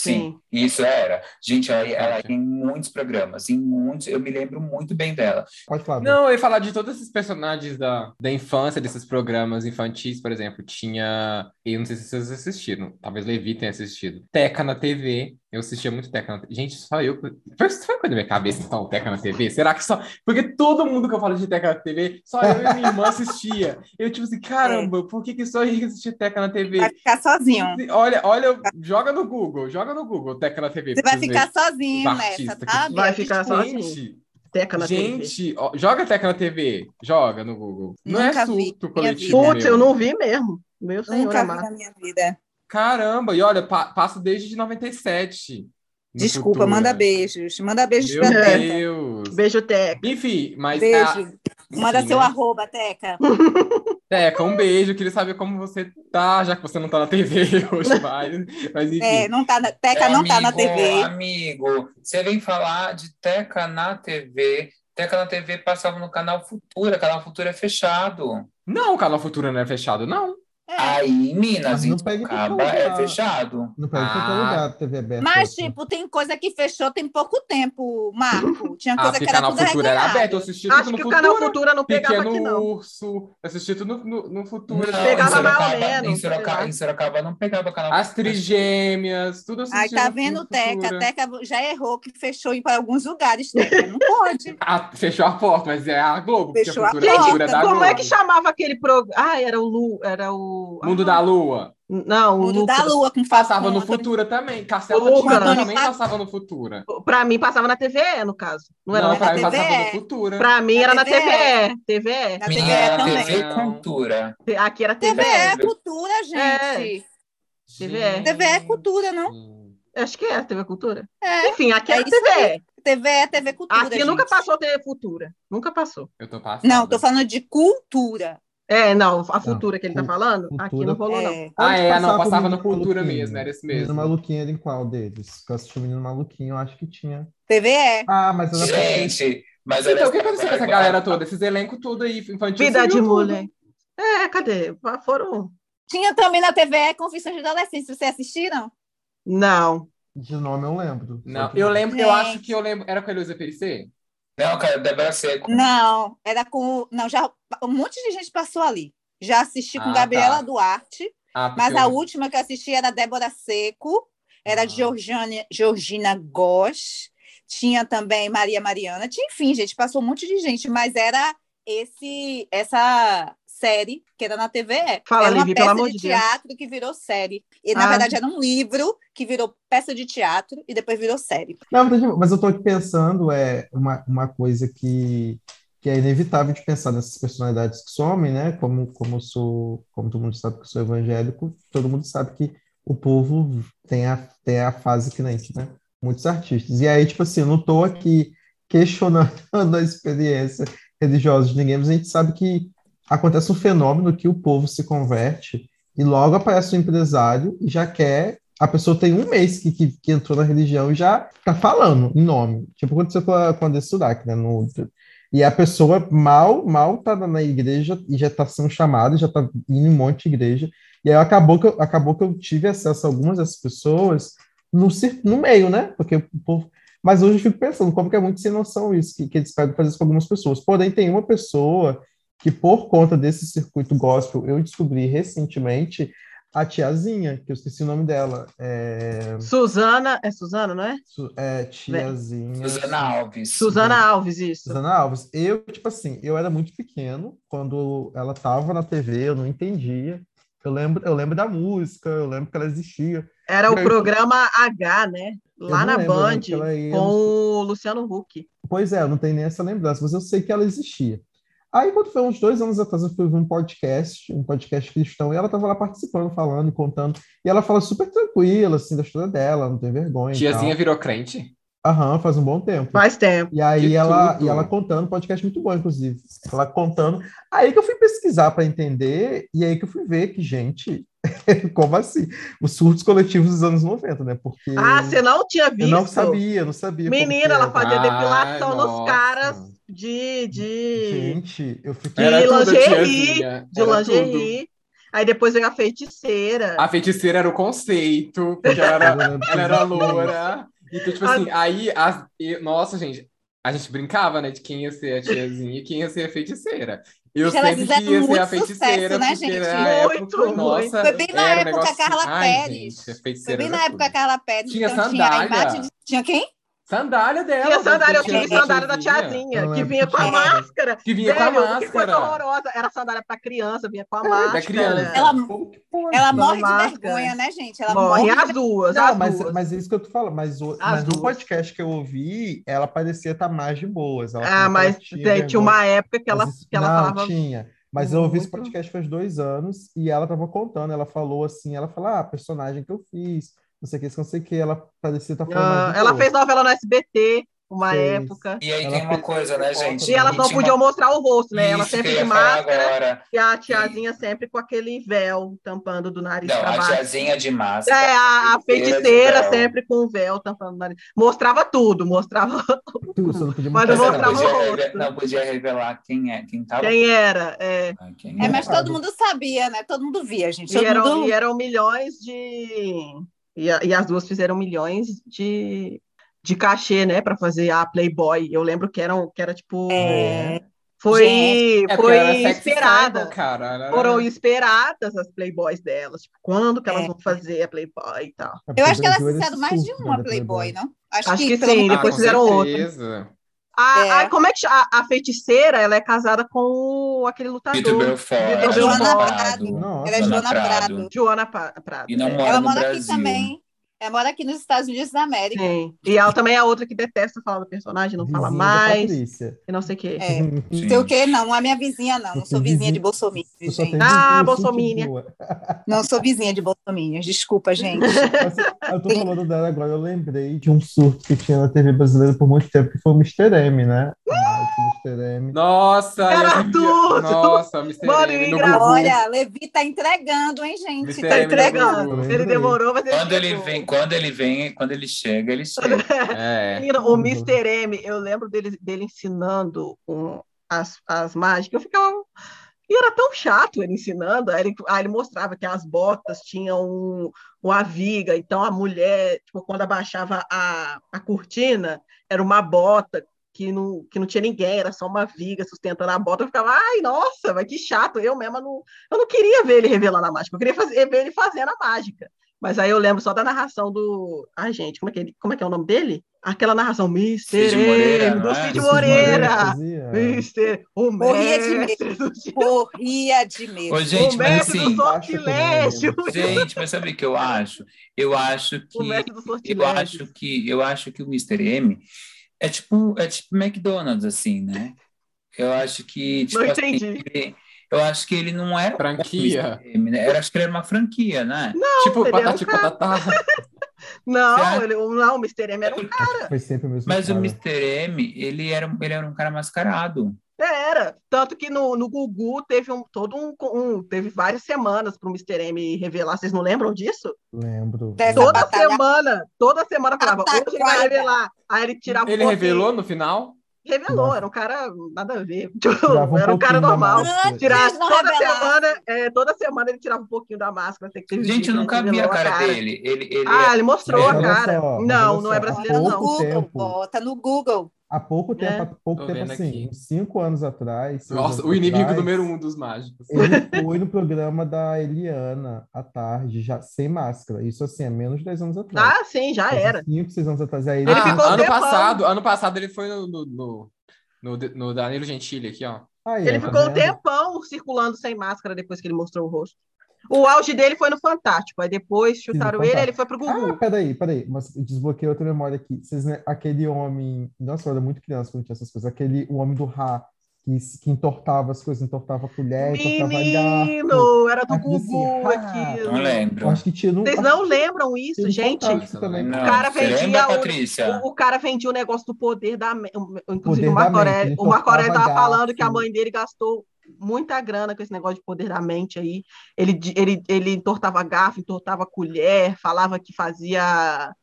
Sim, isso era. Gente, ela, ela em muitos programas, em muitos. Eu me lembro muito bem dela. Pode falar. Não, eu ia falar de todos esses personagens da, da infância, desses programas infantis, por exemplo. Tinha. Eu não sei se vocês assistiram, talvez Levi tenha assistido. Teca na TV. Eu assistia muito Teca na TV. Gente, só eu. Foi foi coisa da minha cabeça então, Teca na TV? Será que só. Porque todo mundo que eu falo de Teca na TV, só eu e minha irmã assistia. Eu, tipo assim, caramba, por que, que só eu assistia Teca na TV? Vai ficar sozinho. Olha, olha, joga no Google, joga no Google, Teca na TV. Você vai ficar sozinho nessa, tá? que- Vai ficar sozinho. Gente, Teca na TV. Gente, ó, joga Teca na TV. Joga no Google. Não Nunca é vi, surto minha coletivo. Putz, eu não vi mesmo. Meu senhor Nunca vi amado. na minha vida. Caramba, e olha, pa passa desde 97. Desculpa, Futura. manda beijos. Manda beijos Meu pra Teca. Deus. Beijo, Teca. Enfim, mas. Beijo. a- Manda enfim, seu né? arroba, Teca. Teca, um beijo. Queria saber como você tá, já que você não tá na TV hoje mais. Mas enfim. É, não tá na, Teca não tá na amigo, TV. Amigo, você vem falar de Teca na TV. Teca na TV passava no canal Futura. Canal Futura é fechado. Não, o canal Futura não é fechado, não. É. Aí, Minas, não em pega em Sorocaba é fechado. Não pega em qualquer Ah. lugar, TV aberta. Mas, assim. tipo, tem coisa que fechou tem pouco tempo, Marco. Tinha Ah, coisa porque que era canal tudo Futura era aberto. Eu assisti Acho tudo no que o Futura. canal Futura não pegava Pequeno aqui, não. Urso. Eu assisti tudo no, no, no Futura. Não, Pegava Sorocaba, mais ou menos, em Sorocaba, em Sorocaba não pegava canal As trigêmeas, tudo assisti Aí tá vendo, Teca? Teca já errou que fechou em para alguns lugares, Teca. Não pode. Ah, fechou a porta, mas é a Globo. Fechou a a porta. É da Como Globo. é que chamava aquele programa? Ah, era o Lu, era o. Mundo ah, da Lua. Não, o Mundo da Lucas. Lua com Passava com no Antônio- Futura também. Castelo Latino cara. também passava no Futura. Pra mim passava na TVE, no caso. Não era Não, na pra mim TVE. passava no Futura. Pra mim Na era na TVE. TVE. TVE. Na TVE era também. TV. Cultura. Aqui era TV TVE. é cultura, gente. TVE. TV é cultura, não? Acho que é TV Cultura. É. Enfim, aqui É era isso TVE. TV é TV cultura. Aqui gente. nunca passou TV Futura. Nunca passou. Eu tô passando. Não, tô falando de cultura. É, não, a Futura que ele tá falando, Cultura- aqui não rolou, não. É. Ah, é, não, passava Menino Cultura Maluquinho? mesmo, era esse Menino mesmo. Maluquinho era em qual deles? Que eu assisti o Menino Maluquinho, eu acho que tinha. TVE. Ah, mas era Gente, mas Então, o que aconteceu com essa galera toda? Esses elencos tudo aí, infantil. Vida de mulher. É, cadê? Foram. Tinha também na TVE Confissões de Adolescência. Vocês assistiram? Não. De nome eu lembro. Não, eu lembro, eu acho que eu lembro. Era com a Heloísa Perissé? Não, cara, Débora Seco. Não, era com. Não, já um monte de gente passou ali. Já assisti com Ah, Gabriela tá. Duarte, Ah, mas a eu- última que eu assisti era Débora Seco, era Ah. Georgiane, Georgina Gosch, tinha também Maria Mariana, tinha, enfim, gente, passou um monte de gente, mas era esse essa série que era na TVE. Fala, era uma Livi, peça de de Deus. teatro que virou série. E, na Ah. verdade, era um livro que virou peça de teatro e depois virou série. Não, mas eu tô aqui pensando, é uma, uma coisa que, que é inevitável de pensar nessas personalidades que somem, né? Como, como sou, como todo mundo sabe que eu sou evangélico, todo mundo sabe que o povo tem a, tem a fase crente, né? Muitos artistas. E aí, tipo assim, eu não tô aqui questionando a experiência religiosa de ninguém, mas a gente sabe que acontece um fenômeno que o povo se converte e logo aparece um empresário e já quer. A pessoa tem um mês que, que, que entrou na religião e já tá falando em nome. Tipo aconteceu com a, com a André Surak, né? No, e a pessoa mal, mal tá na igreja e já tá sendo chamada, já tá indo em um monte de igreja. E aí acabou que eu, acabou que eu tive acesso a algumas dessas pessoas no, no meio, né? Porque o povo. Mas hoje eu fico pensando como que é muito sem noção isso, que, que eles pedem fazer isso com algumas pessoas. Porém, tem uma pessoa que, por conta desse circuito gospel, eu descobri recentemente a tiazinha, que eu esqueci o nome dela. É, Suzana, é Suzana, não é? Su- é tiazinha. Suzana Alves. Suzana Alves, isso. Suzana Alves. Eu, tipo assim, eu era muito pequeno quando ela tava na TV, eu não entendia. Eu lembro, eu lembro da música, eu lembro que ela existia. Era o Eu- programa H, né? Lá na lembro, eu lembro Band, ia com o Luciano Huck. Pois é, eu não tenho nem essa lembrança, mas eu sei que ela existia. Aí, quando foi uns dois anos atrás, eu fui ver um podcast, um podcast cristão, e ela estava lá participando, falando, contando. E ela fala super tranquila, assim, da história dela, não tem vergonha. Tiazinha virou crente? Aham, faz um bom tempo. Faz tempo. E aí Que ela, tudo. e ela contando, podcast muito bom, inclusive. Ela contando. Aí que eu fui pesquisar para entender, e aí que eu fui ver que, gente, como assim? Os surtos coletivos dos anos 90, né? Porque Ah, você não tinha eu visto? não sabia, não sabia. Menina, ela fazia Ai, depilação nos nossa. caras de, de, Gente, eu fiquei. De Era tudo, lingerie, de Era lingerie. Aí depois veio a feiticeira. A feiticeira era o conceito, porque ela era, ela era loura. Então, tipo assim, aí, as, nossa, gente, a gente brincava, né, de quem ia ser a tiazinha e quem ia ser a feiticeira. Eu Porque elas sempre fizeram queria ser a feiticeira, sucesso, né, gente? Muito, época, muito. nossa, Foi bem na um época Carla assim, ai, Pérez. gente, a Foi bem na época tudo. Carla Pérez, Tinha então tinha a sandália. imagem de... Tinha quem? Sandália dela. Tinha sandália, eu tinha sandália da tiazinha. que vinha com a tinha. máscara. Que vinha com a Velho, que coisa máscara. horrorosa. Era sandália pra criança, vinha com a máscara. da criança. Ela- Pô, que porra. Ela morre de máscara. vergonha, né, gente? Ela Morre morre as duas, Não, as mas, duas. mas é isso que eu tô falando. Mas, o, As mas no podcast que eu ouvi, ela parecia estar mais de boas. Ela Ah, mas tinha vergonha. uma época que ela, Mas que ela não, falava. tinha. Mas eu ouvi esse podcast faz dois anos e ela tava contando, ela falou assim, ela falou, ah, a personagem que eu fiz, não sei o que, não sei o que, ela parecia estar falando Ah, ela fez novela no SBT, uma Fez. época. E aí Ela tem uma coisa, né, gente? E elas não tinha uma- podiam mostrar o rosto, né? Ela Isso que sempre de máscara agora. e a tiazinha sempre com aquele véu tampando do nariz Não, para a baixo. tiazinha de máscara. É, a, a feiticeira sempre com o véu tampando o nariz. Mostrava tudo, mostrava Tu, você não podia Mas não não mostrava o podia, rosto. não podia revelar quem é, quem tava. quem era. É. Ah, quem É, mas todo mundo sabia, né? Todo mundo via, gente. E, Todo eram, mundo... e eram milhões de. E, a- e as duas fizeram milhões de, de cachê, né, para fazer a Playboy. Eu lembro que, eram, que era tipo. É. Foi, Gente. É foi sexy esperada. cara. Ela- Foram esperadas as Playboys delas. Tipo, quando que elas É. vão fazer a Playboy e tal. É Eu acho que elas fizeram mais de uma da Playboy, não? Acho que pelo sim, depois ah, fizeram outra. A, É. a- como é que? A, a feiticeira, ela é casada com aquele lutador. Vitor Belfort. Vitor Joana Belfort. Prado. Nossa. Ela é Joana Joana Prado. Prado. Joana Pa- Prado. E não é. mora Ela no mora aqui Brasil. também. Ela mora aqui nos Estados Unidos da América. Sim. E ela também é outra que detesta falar do personagem, não fala Vizinha da mais, Patrícia. e não sei o quê. É. Sim. Sei o quê? Não, não é minha vizinha, não. Não sou vizinha de Bolsonaro, Ah, boa. Não sou vizinha de Bolsonaro. Desculpa, gente. Eu tô falando dela agora, eu lembrei de um surto que tinha na TV brasileira por muito tempo, que foi o Mr. M, né? Ah, esse Mr. M. Nossa, Era eu- tudo! Nossa, Mr. Mano, M. Olha, Levi tá entregando, hein, gente? Mr. Tá entregando. Gugu. Ele demorou, mas ele Quando ele vem, quando ele vem, quando ele chega, ele chega. É. O Mr. M, eu lembro dele, dele ensinando um, as, as mágicas. Eu ficava. E era tão chato ele ensinando. Aí ele, aí ele mostrava que as botas tinham um, uma viga, então a mulher, tipo, quando abaixava a, a cortina, era uma bota que não, que não tinha ninguém, era só uma viga sustentando a bota. Eu ficava, ai, nossa, mas que chato. Eu mesma não. Eu não queria ver ele revelando a mágica, eu queria fazer, ver ele fazendo a mágica. Mas aí eu lembro só da narração do. Ai, gente, como é que, ele... como é, que é o nome dele? Aquela narração, Mr. Cid Moreira, do é? Cid Moreira. Mr. O Morria de mestre do Cid- Morria de medo. Ô, gente, o mas mestre assim, do eu sortilégio. gente, mas sabe o que eu acho? Eu acho O que mestre do eu sortilégio. acho que eu acho que o Mr. M é tipo é tipo McDonald's assim, né? Eu acho que tipo Não assim, entendi. ele- eu acho que ele não era Franquia. Mr. M, né? Eu acho que ele era uma franquia, né? Tipo, ele era um patati patatá. Não, ele, não, o Mr. M era um Foi sempre o mesmo Mas o cara. Mr. M, ele era, ele era um cara mascarado. Era. Tanto que no, no Gugu teve um, todo um, um- Teve várias semanas para o Mr. M revelar. Vocês não lembram disso? Lembro. Toda batalha- semana, toda semana falava, hoje ele vai revelar. Aí ele tirava um Ele pouquinho. revelou no final? Revelou, Nossa. era um cara nada a ver. Tirava um era um cara normal. Tirar, não toda, semana, é, toda semana ele tirava um pouquinho da máscara. Gente, que eu nunca vi a revelou cara, dele. Ele, ele Ah, ele mostrou a cara. só, não, não é brasileiro, não. Google, tempo. bota no Google. Há pouco tempo, É. há pouco Tô tempo assim, aqui. uns cinco anos atrás. Nossa, anos o inimigo atrás, número um dos mágicos. Ele foi no programa da Eliana à tarde, já sem máscara. Isso assim, é menos de 10 anos atrás. Ah, sim, já Faz era. Cinco, seis anos atrás. Aí Ele Ah, ficou ano passado, ano passado ele foi no, no, no, no, Danilo Gentili aqui, ó. Aí, Ele tá ficou um tempão circulando sem máscara depois que ele mostrou o rosto. O auge dele foi no Fantástico, aí depois chutaram ele, ele foi pro Ah, Gugu. peraí, peraí. Mas desbloqueei outra memória aqui. Vocês, né, aquele homem. Nossa, eu era muito criança quando tinha essas coisas. Aquele o homem do Rá, que, que entortava as coisas, entortava a colher. Menino, era do assim, Gugu ah, aquilo. Não lembro. Acho que tinha. Vocês não lembram isso, gente? Também. Não, cara você vendia lembra, o- Patrícia? O, o cara vendia o negócio do poder da mente. Inclusive, Poder o Marco Aurélio, o Marco Aurélio entortava estava falando que a mãe dele gastou muita grana com esse negócio de poder da mente aí. Ele, ele, ele entortava garfo, entortava colher, falava que fazia.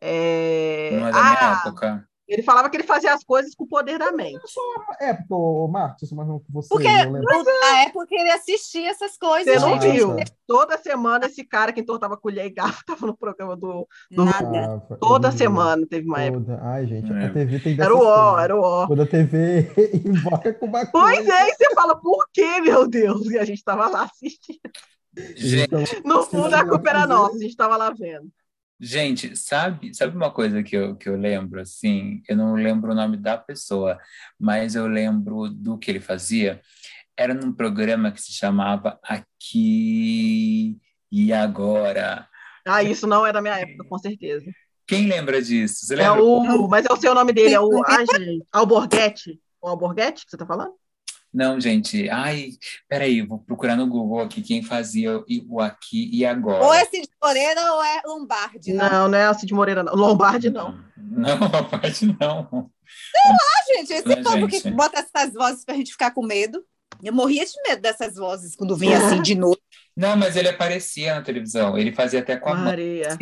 é, Não é da minha ah, época. Ele falava que ele fazia as coisas com o poder da mente. É, porque, ô, Marcos, novo que você. Porque na época ele assistia essas coisas, Você não gente. viu? Toda semana esse cara que entortava colher e garfo estava no programa do. do Nada. Ah, Toda semana teve uma época. Toda. Ai, gente, É. a TV tem Era o ó, era o ó. Quando a TV invoca com uma Pois coisa. é, e você fala, por que, meu Deus? E a gente estava lá assistindo. Gente, Então, No fundo, a culpa era nossa, a gente estava lá vendo. Gente, sabe, sabe uma coisa que eu, que eu lembro, assim? Eu não lembro o nome da pessoa, mas eu lembro do que ele fazia. Era num programa que se chamava Aqui e Agora. Ah, isso não é da minha época, com certeza. Quem lembra disso? Você É lembra? o. Mas é o seu nome dele, é o. Ai, gente. Alborguete. O Alborguete que você tá falando? Não, gente. Ai, peraí, vou procurar no Google aqui quem fazia o o aqui e agora. Ou é Cid Moreira ou é Lombardi. Não, Não, não é a Cid Moreira, não. Lombardi, não. Não, Lombardi não. Ah, gente, esse Não, povo gente. que bota essas vozes pra gente ficar com medo. Eu morria de medo dessas vozes quando vinha assim de noite. Não, mas ele aparecia na televisão. Ele fazia até com a mão. Maria. assim.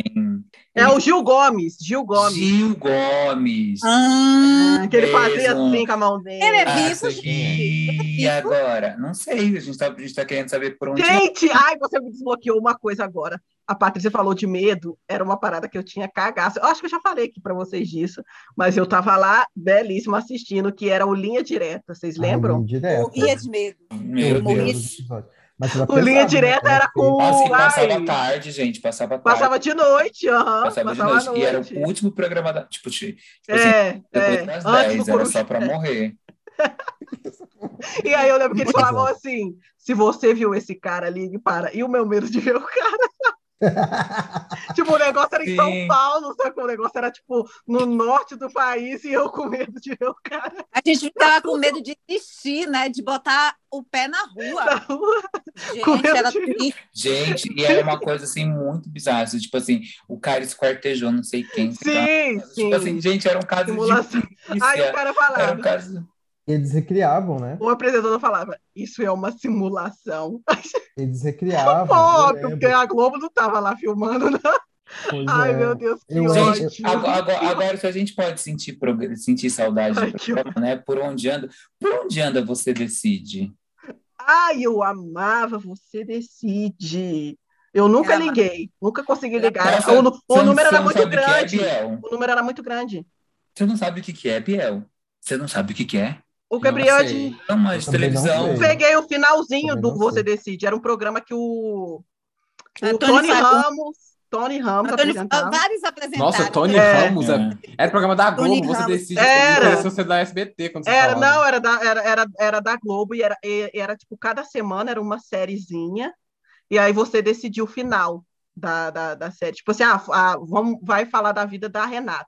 É o Gil Gomes, Gil Gomes. Gil Gomes. Ah, Ah, que ele fazia mesmo. assim com a mãozinha. Ele é Ah, vivo, isso gente. aqui. E agora? Não sei, a gente tá, a gente tá querendo saber por onde. Gente, ai, você me desbloqueou uma coisa agora. A Patrícia falou de medo, era uma parada que eu tinha cagaço. Eu acho que eu já falei aqui para vocês disso, mas eu tava lá, belíssimo, assistindo, que era o Linha Direta. Vocês lembram? Ai, direto. morria de medo. Meu morria Deus. de- Mas O Linha pesado, né? Direta era com- Nossa, e passava Ai. tarde, gente. Passava tarde. Passava de noite, aham. Passava de passava noite. à E era noite. o último programa da. Tipo, tipo assim, É, depois é. das Antes 10, do era só pra morrer. E aí eu lembro que eles Muito falavam bom. assim: se você viu esse cara, ligue para. E o meu medo de ver o cara. Tipo, o negócio era em São Sim. Paulo, só que o negócio era, tipo, no norte do país e eu com medo de ver o cara A gente ficava com medo de desistir, né? De botar o pé na rua. na rua. com Gente, medo era de-. Gente, e era uma coisa assim muito bizarra. assim, Tipo assim, o cara esquartejou não sei quem. que tava- Sim, sim. Tipo assim, gente, era um caso Simulação. de Aí o cara Era um falava, caso. Eles recriavam, né? o apresentador falava, isso é uma simulação. Eles recriavam. lembro. porque a Globo não tava lá filmando, não. Pois Ai, é. meu Deus, que Eu-. Gente, agora, agora, agora se a gente pode sentir, sentir saudade Ai, programa, né? Por onde anda? Por onde anda você decide? Ai, eu amava, você decide. Eu nunca Ela- liguei, nunca consegui ligar. Nossa, o, o não- número era muito é, grande. Biel? O número era muito grande. Você não sabe o que, que é, Biel? Você não sabe o que, que é? O Gabriel é de. Programa não televisão. peguei o finalzinho do Você. Decide. Era um programa que o, o Antônio Tony Fagundes. Ramos, Tony Ramos apresentava. vários apresentaram. Nossa, Tony É. Ramos. é- Era programa da Globo, Tony você Ramos. decide. Era. Se você é da SBT, quando você Era, falava. não, era da, era, era, era da Globo e era, e- era tipo, cada semana era uma sériezinha, e aí você decidia o final da, da, da série. Tipo assim, ah, ah, vamos, vai falar da vida da Renata.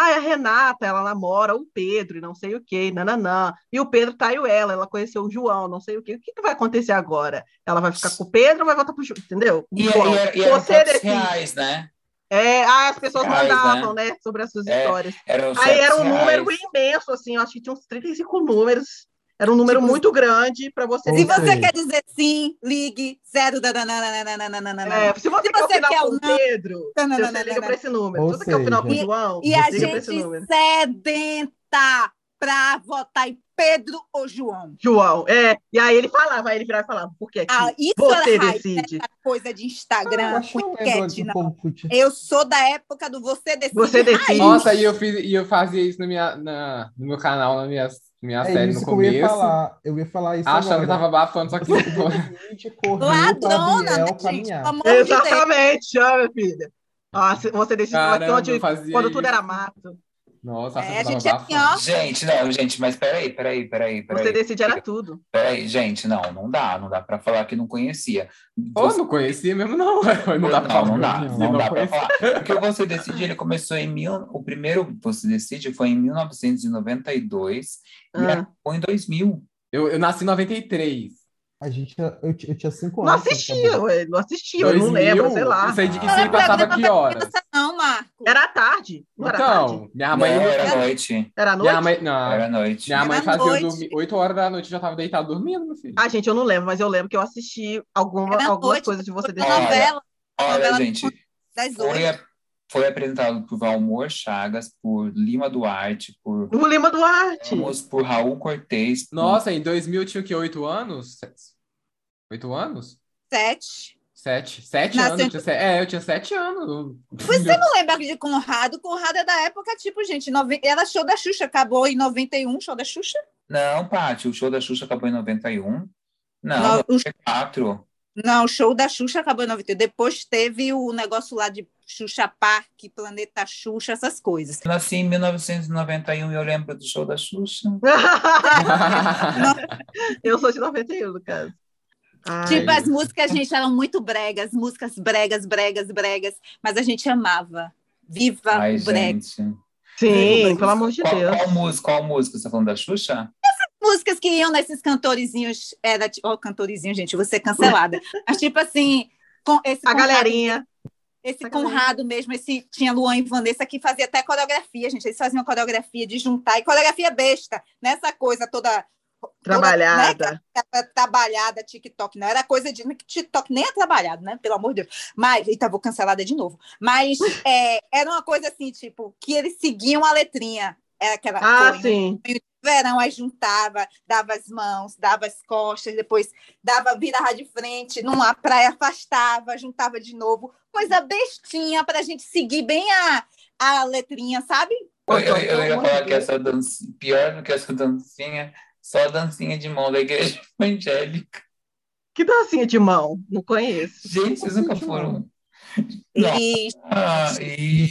Ah, a Renata, ela namora o Pedro e não sei o quê, nananã. E o Pedro traiu ela, ela conheceu o João, não sei o quê. O que, que vai acontecer agora? Ela vai ficar com o Pedro ou vai voltar pro João? Entendeu? E, João, e, e você reais, né? É, ah, as pessoas Reais, mandavam, né? sobre as suas É, histórias. Aí era um número reais. imenso, assim, eu acho que tinha uns 35 números. Era um número Tipo, muito grande para você Ou Se você seja- quer dizer sim, ligue zero. dananana. É, se você Se quer o você final quer com o o não, Pedro, você liga para esse número. Ou se você quer o final com o seja- João, E a para esse gente sedenta para votar em Pedro ou João. João, é. E aí ele falava, aí ele virava e falava, por que Ah, isso você era decide? essa coisa de Ah, Instagram, lembro enquete, que o não. Eu sou da época do você decide. Você decide. Nossa, e eu, fiz, e eu fazia isso no, minha, na, no meu canal, na minha, minha É série no que eu ia começo. falar. Eu ia falar isso Achando que tava abafando, só que. Ladrona, né, gente? Exatamente, minha filha. Ah, você Caramba, onde, fazia quando tudo era mato. Nossa, É, a que gente assim, abafando. ó. Gente, não, gente, mas peraí, peraí, peraí, Você peraí. decide era tudo. Peraí, gente, não, não dá, não dá pra falar que não conhecia. Pô, não conhecia mesmo, não. Não dá pra não, falar. não dá, conhecia, não dá pra conhecia. falar. Porque o Você Decide, ele começou em mil, o primeiro Você Decide foi em 1992 e Ah. acabou em 2000. Eu, eu nasci em 93. A gente, eu, eu tinha cinco Não anos. quando assistia, ué, não assistia, eu não 2000, lembro, sei lá. Isso aí, isso Não aí passava que pra horas? Não, Marco. Era à tarde, não era tarde? Então, minha Não, mãe. era noite. Era à noite? Minha mãe, não, Era noite. minha mãe Era fazia eu noite. dormir 8 horas da noite já tava deitado dormindo, meu filho. Ah, gente, eu não lembro, mas eu lembro que eu assisti alguma, Era algumas noite, coisas de você. Olha, novela Olha, gente, das foi, oito. a- foi apresentado por Valmor Chagas, por Lima Duarte, por O Lima Duarte. Ramos, por Raul Cortez. por- Nossa, em 2000 eu tinha o quê? 8 anos? 8 anos? Sete. 7. 7 Nasceu anos. Eu tinha, é, eu tinha 7 anos. Você não lembra de Conrado? Conrado é da época, tipo, gente, nove... era show da Xuxa, acabou em 91, show da Xuxa. Não, Paty, o show da Xuxa acabou em 91. Não, Não, o- 94. Não, o show da Xuxa acabou em 91. Depois teve o negócio lá de Xuxa Park, Planeta Xuxa, essas coisas. Eu nasci em 1991 e eu lembro do show da Xuxa. eu sou de 91, no caso. Ai, Tipo, as músicas, gente, eram muito bregas, músicas bregas, bregas, bregas, mas a gente amava. Viva Ai, o brega. gente. Sim, pelo amor de Qual, Deus. qual música? Qual música? Você tá falando da Xuxa? músicas que iam nesses cantorizinhos, era oh, cantorizinho, gente, você cancelada. Mas tipo assim, com esse A galerinha. Esse a Conrado mesmo, esse tinha Luan e Vanessa que fazia até coreografia, gente. Eles faziam coreografia de juntar e coreografia besta, nessa coisa toda Trabalhada. toda, né, trabalhada, TikTok, não era coisa de TikTok nem é trabalhado, né? Pelo amor de Deus. Mas, eita, vou cancelada de novo. Mas é, era uma coisa assim, tipo, que eles seguiam a letrinha. Era aquela Ah, foi, sim. Verão, aí juntava, dava as mãos, dava as costas, depois dava, virava de frente, numa praia afastava, juntava de novo. Coisa bestinha para a gente seguir bem a, a letrinha, sabe? Eu, eu, eu ia falar que essa dancinha, pior do que essa dancinha, só a dancinha de mão da igreja evangélica. Que dancinha de mão? Não conheço. Gente, vocês nunca foram. E Ah.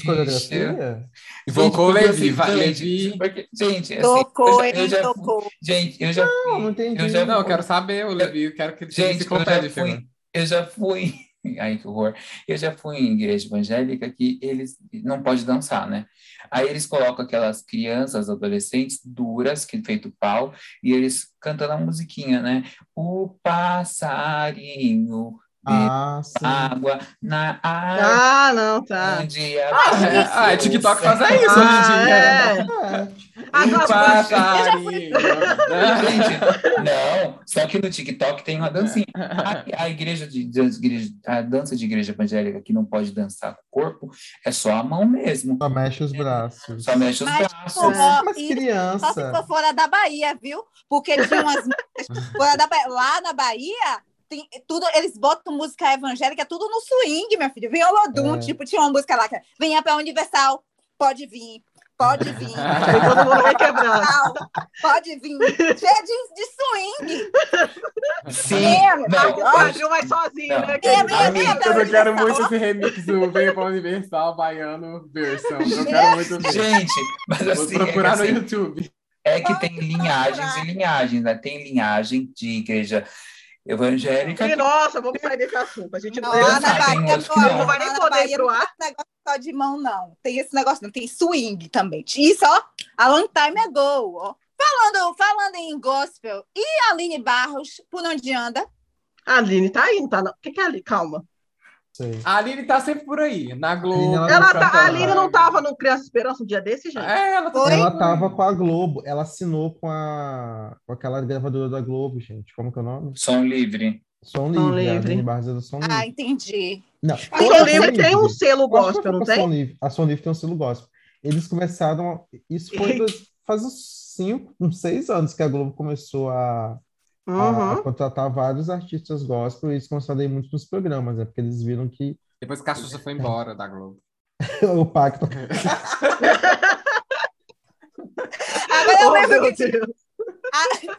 Coreografia? Invocou Levi, assim, vai, gente, Levi. porque, gente, assim, tocou, eu já, eu ele já tocou. gente, eu já Não, fui, não entendi. eu já Não, eu quero saber, o Levi, eu quero que ele Gente, se eu já de fui, eu já fui, ai que horror, eu já fui em igreja evangélica que eles não pode dançar, né? Aí eles colocam aquelas crianças, adolescentes duras, que feito pau, e eles cantando a musiquinha, né? O passarinho Ah, sim. água na árvore Ah, não, tá. onde Ah, é, TikTok faz faz isso hoje em Ah, dia. é. É. Ah, nossa, passarinho. Gente, não, só que no TikTok tem uma dancinha. A, a igreja de, de- igreja- a dança de igreja evangélica que não pode dançar com o corpo é só a mão mesmo. Só mexe os braços. Só mexe os Mas, braços. É, mas isso Só se criança. for fora da Bahia, viu? Porque tinha umas fora da Bahia. Lá na Bahia, tem tudo, eles botam música evangélica, tudo no swing, minha filha. Violodum, É. tipo, tinha uma música lá que venha pra Universal, pode vir, pode vir. Todo mundo requebrado. Universal, pode vir. Cheia de, de swing. Sim, É, Ah, não, o quadril vai sozinho, Não. né? É, é, é, Eu quero Universal. muito esse remix do Venha pra Universal Baiano versão. Eu quero muito ver. gente, mas Vou assim, é que, procurar no assim, YouTube. é que tem linhagens e linhagens, né? Tem linhagem de igreja evangélica. E, nossa, vamos sair desse assunto. A gente não, Não, na Bahia, não. Não vai nem poder ir Bahia não ar. tem negócio só de mão, não. Tem esse negócio, não. Tem swing também. Isso, ó, a long time ago, ó. Falando, falando em gospel, e a Aline Barros, por onde anda? A Aline tá aí, não tá? Não. O que, que é ali? Calma. Sei. A Aline tá sempre por aí, na Globo. Aline, ela Ela tá, canta a Aline não tava no Criança Esperança um dia desse, gente? É, ela tá? Ela tava com a Globo, ela assinou com, a, com aquela gravadora da Globo, gente. Como que é o nome? Som livre. Som Som Livre. A Livre. Aline Barros é do Som Ah, Livre. entendi. Não, A Som a Livre tem um selo gospel, não a Som tem? Livre? A Som Livre tem um selo gospel. Eles começaram, isso foi faz uns cinco, uns seis anos que a Globo começou a, a Uhum. contratar vários artistas gospel e eles a ir muito nos programas, né? Porque eles viram que Depois que a Xuxa foi embora da Globo. o pacto Agora eu Oh, lembro que.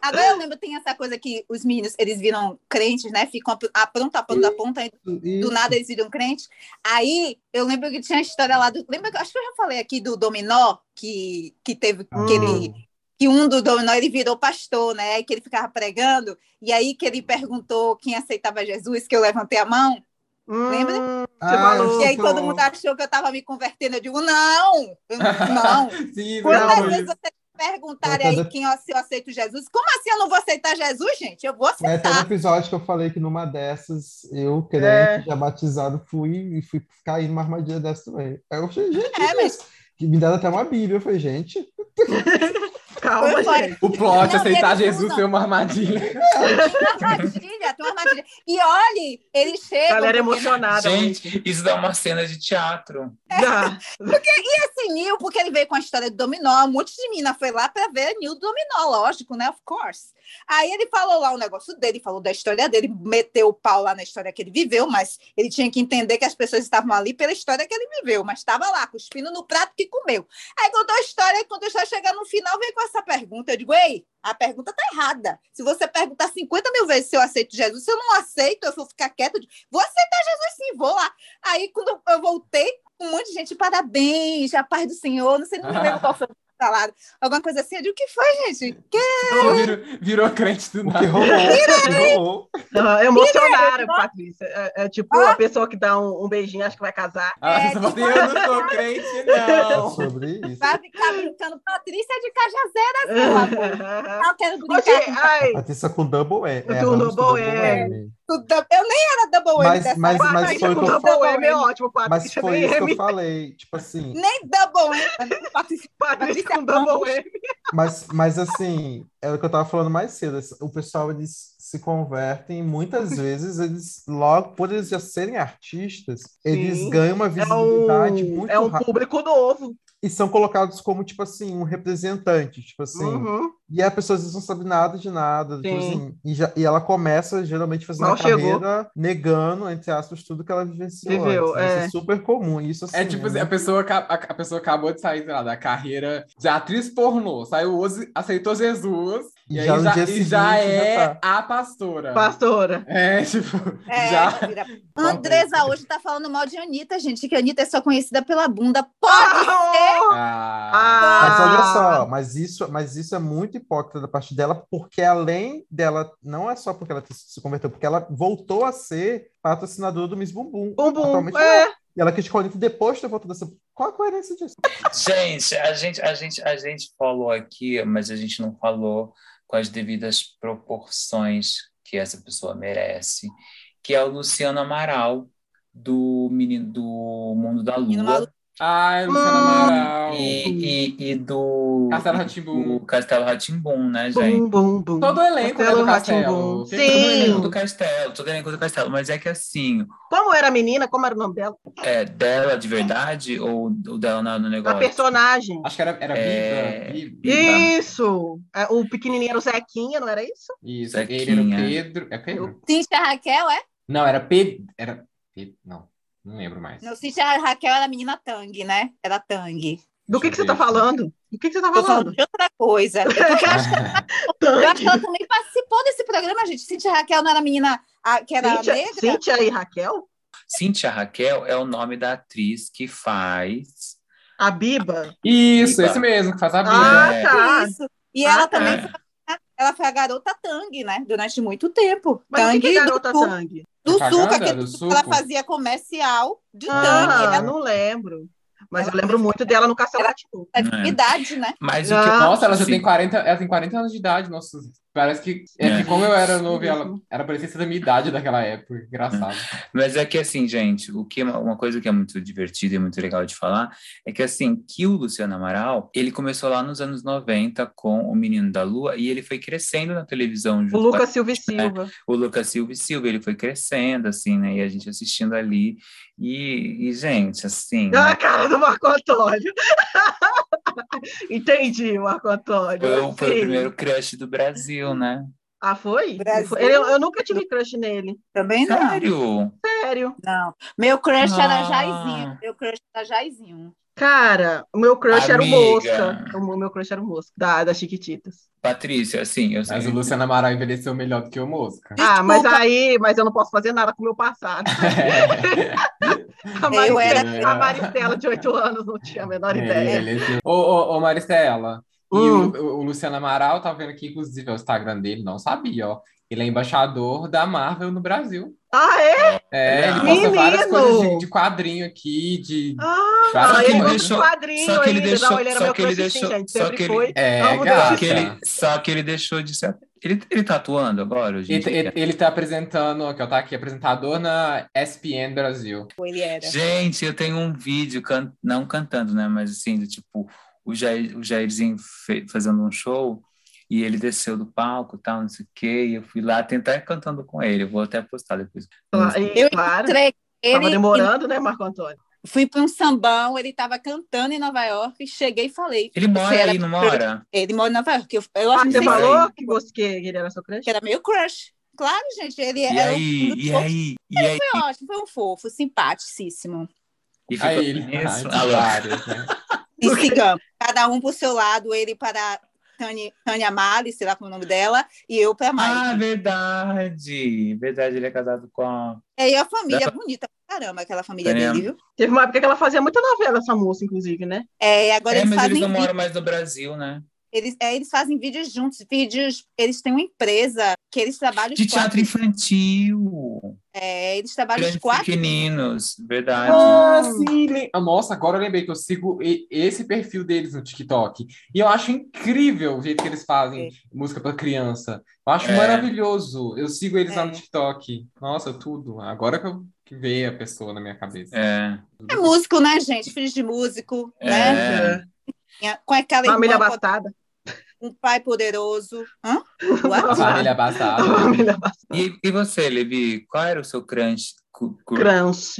Agora eu lembro, tem essa coisa que os meninos, eles viram crentes, né? Ficam a ponta, a ponta, a ponta, e do nada eles viram crentes. Aí eu lembro que tinha a história lá do. Lembra que acho que eu já falei aqui do Dominó, que, que teve Hum. aquele. Que um do Dominó ele virou pastor, né? Que ele ficava pregando, e aí que ele perguntou quem aceitava Jesus, que eu levantei a mão. Lembra? Hum, Ah, falou. E aí todo mundo achou que eu estava me convertendo. Eu digo, não! Não! Sim, Quantas não, vezes vocês perguntarem aí quem eu, se eu aceito Jesus? Como assim eu não vou aceitar Jesus, gente? Eu vou É, tem um aceitar. episódio que eu falei que numa dessas, eu, É. crente, já batizado, fui e fui cair numa armadilha dessa também. Aí eu falei, gente, É, mas que me deram até uma Bíblia. Eu falei, gente, Calma, gente. O plot, Não, aceitar Jesus ser uma armadilha. uma armadilha, tem uma armadilha. E olhe, eles chegam. Galera porque- emocionada. Gente, isso dá uma cena de teatro. Dá. Esse Nil, porque ele veio com a história do dominó, um monte de mina foi lá para ver Nil do dominó, lógico, né? Of course. Aí ele falou lá o negócio dele, falou da história dele, meteu o pau lá na história que ele viveu, mas ele tinha que entender que as pessoas estavam ali pela história que ele viveu, mas estava lá, cuspindo no prato que comeu. Aí contou a história, e quando eu já chegar no final, veio com essa pergunta. Eu digo, ei, a pergunta tá errada. Se você perguntar 50 mil vezes se eu aceito Jesus, se eu não aceito, eu vou ficar quieta, vou aceitar Jesus sim, vou lá. Aí quando eu voltei, um monte de gente, parabéns, a paz do Senhor, não sei, não lembro qual foi. Falado. Alguma coisa assim. Eu digo, o que foi, gente? Que... Virou, virou crente do nada. rolou? Ah, emocionaram, Patrícia. É, é tipo a pessoa que dá um, um beijinho, acha que vai casar. Ah, É, assim, eu não sou crente, É não. sobre isso. Vai ficar brincando. Patrícia é de Cajazeiras, porra. Eu quero brincar Patrícia com double. Com É, double M. Eu nem era double M Mas- dessa mas- mas Patrícia foi o que eu double M é falei. ótimo, Mas Patrícia foi nem isso que M. eu falei. Tipo assim, Nem double M. Patrícia Patrícia com double M. Mas, mas assim, é o que eu tava falando mais cedo. O pessoal, eles se convertem, muitas vezes, eles logo, por eles já serem artistas, eles Sim. ganham uma É visibilidade um, muito é um rápida público novo. E são colocados como, tipo assim, um representante, tipo assim. Uhum. E a pessoa às vezes não sabe nada de nada, tipo Sim. assim, e, já- e ela começa geralmente fazendo Mal a chegou. carreira negando, entre aspas, tudo que ela vivenciou Viveu, antes. Isso é. é super comum. Isso, assim, É tipo assim, a pessoa, a, a pessoa acabou de sair sei lá, da carreira de atriz pornô, saiu hoje, aceitou Jesus, e, aí já no já, dia seguinte já já é tá. a pastora. Pastora. É, tipo, É, já. vira- Andresa hoje tá falando mal de Anitta, gente, que a Anitta é só conhecida pela bunda. Pode Ah, Ah, Mas olha Ah. só, mas isso, mas isso é muito hipócrita da parte dela, porque além dela, não é só porque ela se converteu, porque ela voltou a ser patrocinadora do Miss Bumbum. Bumbum, Atualmente é. não. E ela criticou a Anitta depois de ter voltado a ser. Qual a coerência disso? Gente, a gente, a gente, a gente falou aqui, mas a gente não falou com as devidas proporções que essa pessoa merece, que é o Luciano Amaral do menino do Mundo da Lua. Ai, Luciana Hum. Amaral. e, e, e do Castelo Rá-Tim-Bum. do Castelo Ratimbum, né, gente? Bum, bum, bum. Todo o elenco né, Castelo do Castelo. Quem- Todo elenco Sim. do Castelo, todo elenco do Castelo, mas é que assim, Como era a menina? Como era o nome dela? é dela de verdade ou o dela no, no A negócio? personagem. Acho que era, era É. Biba. Biba. Isso. É, O pequenininho era o Zequinha, não era isso? Isso, Zequinha. ele era o Pedro. É Pedro? Cíntia Raquel, é? Não, era Pedro. Era Pedro. Não, não lembro mais. Não, Cíntia Raquel era a menina Tang, né? Era Tang. Do que, que você tá falando? Do que, que você tá falando falando? de outra coisa. Porque eu acho, eu acho que ela também participou desse programa, gente. Cíntia Raquel não era a menina a- que era Cíntia, negra? Cíntia e Raquel? Cíntia Raquel é o nome da atriz que faz. A Biba? Isso, Biba. esse mesmo, que faz a Biba. Ah, É. tá. Isso. E Ah, ela tá. também foi, ela foi a garota Tang, né? Durante muito tempo. Mas o que, Tang que é garota do, Tang? Do suco, aquele do suco que ela fazia comercial de. Ah, Ela não lembro. Mas eu lembro muito dela no Castelo Ela- é de idade, né? Mas o Ah. que Nossa, ela já sim. tem 40, ela tem 40 anos de idade, nossa. Parece que, é É. que como eu era novo, ela era parecia ser da minha idade daquela época. Engraçado. Mas é que assim, gente, o que uma coisa que é muito divertida e muito legal de falar é que assim, que o Luciano Amaral, ele começou lá nos anos 90 com o Menino da Lua e ele foi crescendo na televisão O junto com Lucas Silva e Silva. o Lucas Silva e Silva, ele foi crescendo assim, né? E a gente assistindo ali e, e, gente, assim, Ah, né? a cara do Marco Antônio. Entendi, Marco Antônio. foi, o- foi o primeiro crush do Brasil, né? Ah, foi? Brasil. Eu, eu nunca tive crush nele. Também não. Sério? Sério. Não. Meu crush era Ah. Jairzinho. Meu crush era Jairzinho. Cara, o meu crush era o Amiga. Mosca. O meu crush era o Mosca, da, das Chiquititas. Patrícia, assim, eu Mas sei. o Luciano Amaral envelheceu melhor do que o Mosca. Ah, mas Desculpa. aí, mas eu não posso fazer nada com o meu passado. A Eu Maristela, era- a Maristela de 8 anos não tinha a menor Ele ideia. envelheceu. Ô, ô, ô, Maristela, e Hum. o, o Luciano Amaral, tá vendo aqui, inclusive, é o Instagram dele, não sabia, ó. Ele é embaixador da Marvel no Brasil. Ah, é? É, ele Menino! posta várias coisas de, de quadrinho aqui, de Ah, várias ele coisas. deixou- quadrinho só que ele ainda. deixou- não, ele era só meu que ele crush, sim, deixou- gente. só que ele- foi. É, gata. Só que, ele, só que ele deixou de ser. Ele, ele tá atuando agora em Ele, ele, ele tá apresentando, que eu tá aqui, apresentador na ESPN Brasil. Ele era. Gente, eu tenho um vídeo, can... não cantando, né? Mas assim, do tipo, o, Jair, o Jairzinho fe- fazendo um show e ele desceu do palco e tal, não sei o quê, e eu fui lá tentar ir cantando com ele. Eu vou até postar depois. Claro, Eu claro. encontrei Tava ele. demorando, né, Marco Antônio? Fui para um sambão, ele estava cantando em Nova York, cheguei e falei. Ele mora "Você era aí, não mora? Ele mora em Nova York. Eu, eu Ah, acho que você falou que, você, que ele era seu crush? que era meu crush. Claro, gente, ele E era aí? um E aí? E aí? Foi ótimo, foi um fofo, simpaticíssimo. E ficou Aí ele nisso? ah, lá. vários, né? E sigamos. Cada um por seu lado, ele para Tânia, Tânia Mali, sei lá como é o nome dela, e eu pra Mike. Ah, verdade. Verdade, ele é casado com a. É, e a família Dessa- é bonita pra caramba, aquela família Tânia- dele, viu? Teve uma época que ela fazia muita novela, essa moça, inclusive, né? É, e agora é, eles mas eles fazem não vídeo, moram mais no Brasil, né? Eles, é, eles fazem vídeos juntos, vídeos, eles têm uma empresa que eles trabalham De teatro quatro, infantil. é, eles trabalham Grandes quatro pequeninos, verdade. Ah, sim. Ah, Nossa, agora eu lembrei que eu sigo esse perfil deles no TikTok. E eu acho incrível o jeito que eles fazem música para criança. Eu acho É. maravilhoso. Eu sigo eles lá no É. TikTok. Nossa, tudo. Agora que, eu, que veio a pessoa na minha cabeça. É. É músico, né, gente? Filhos de músico, né? É. Com aquela Família abastada. um pai poderoso. Hã? Família abastada. Família abastada. E, e você, Levi, qual era o seu cu- Crans.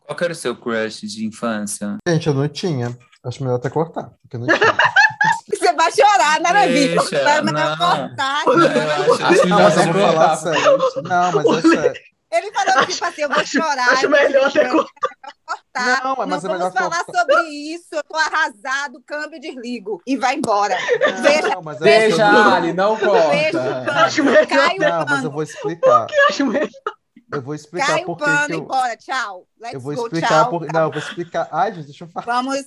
Qual era o seu crush de infância? Gente, eu não tinha. Acho melhor até cortar, porque eu não tinha. Você vai chorar, né, Vai não. mandar cortar. Eu acho, acho Não, melhor mas eu vou falar cortar. sério. Não, mas é sério. Ele falou tipo assim, eu vou chorar. Acho eu vou melhor ter chorar, cortar. Não, mas é vamos falar cortar. sobre isso. Eu tô arrasado, câmbio e desligo. E vai embora. Veja, Não, mas é não- Ali, não veja o corta. Acho câmbio. melhor Cai o Não, mas eu vou explicar. Acho melhor. Eu vou explicar Cai o pano que e eu. bora. Tchau. Let's Eu vou go, explicar tchau. por. Não, eu vou explicar. Ai, gente, deixa eu falar. Vamos,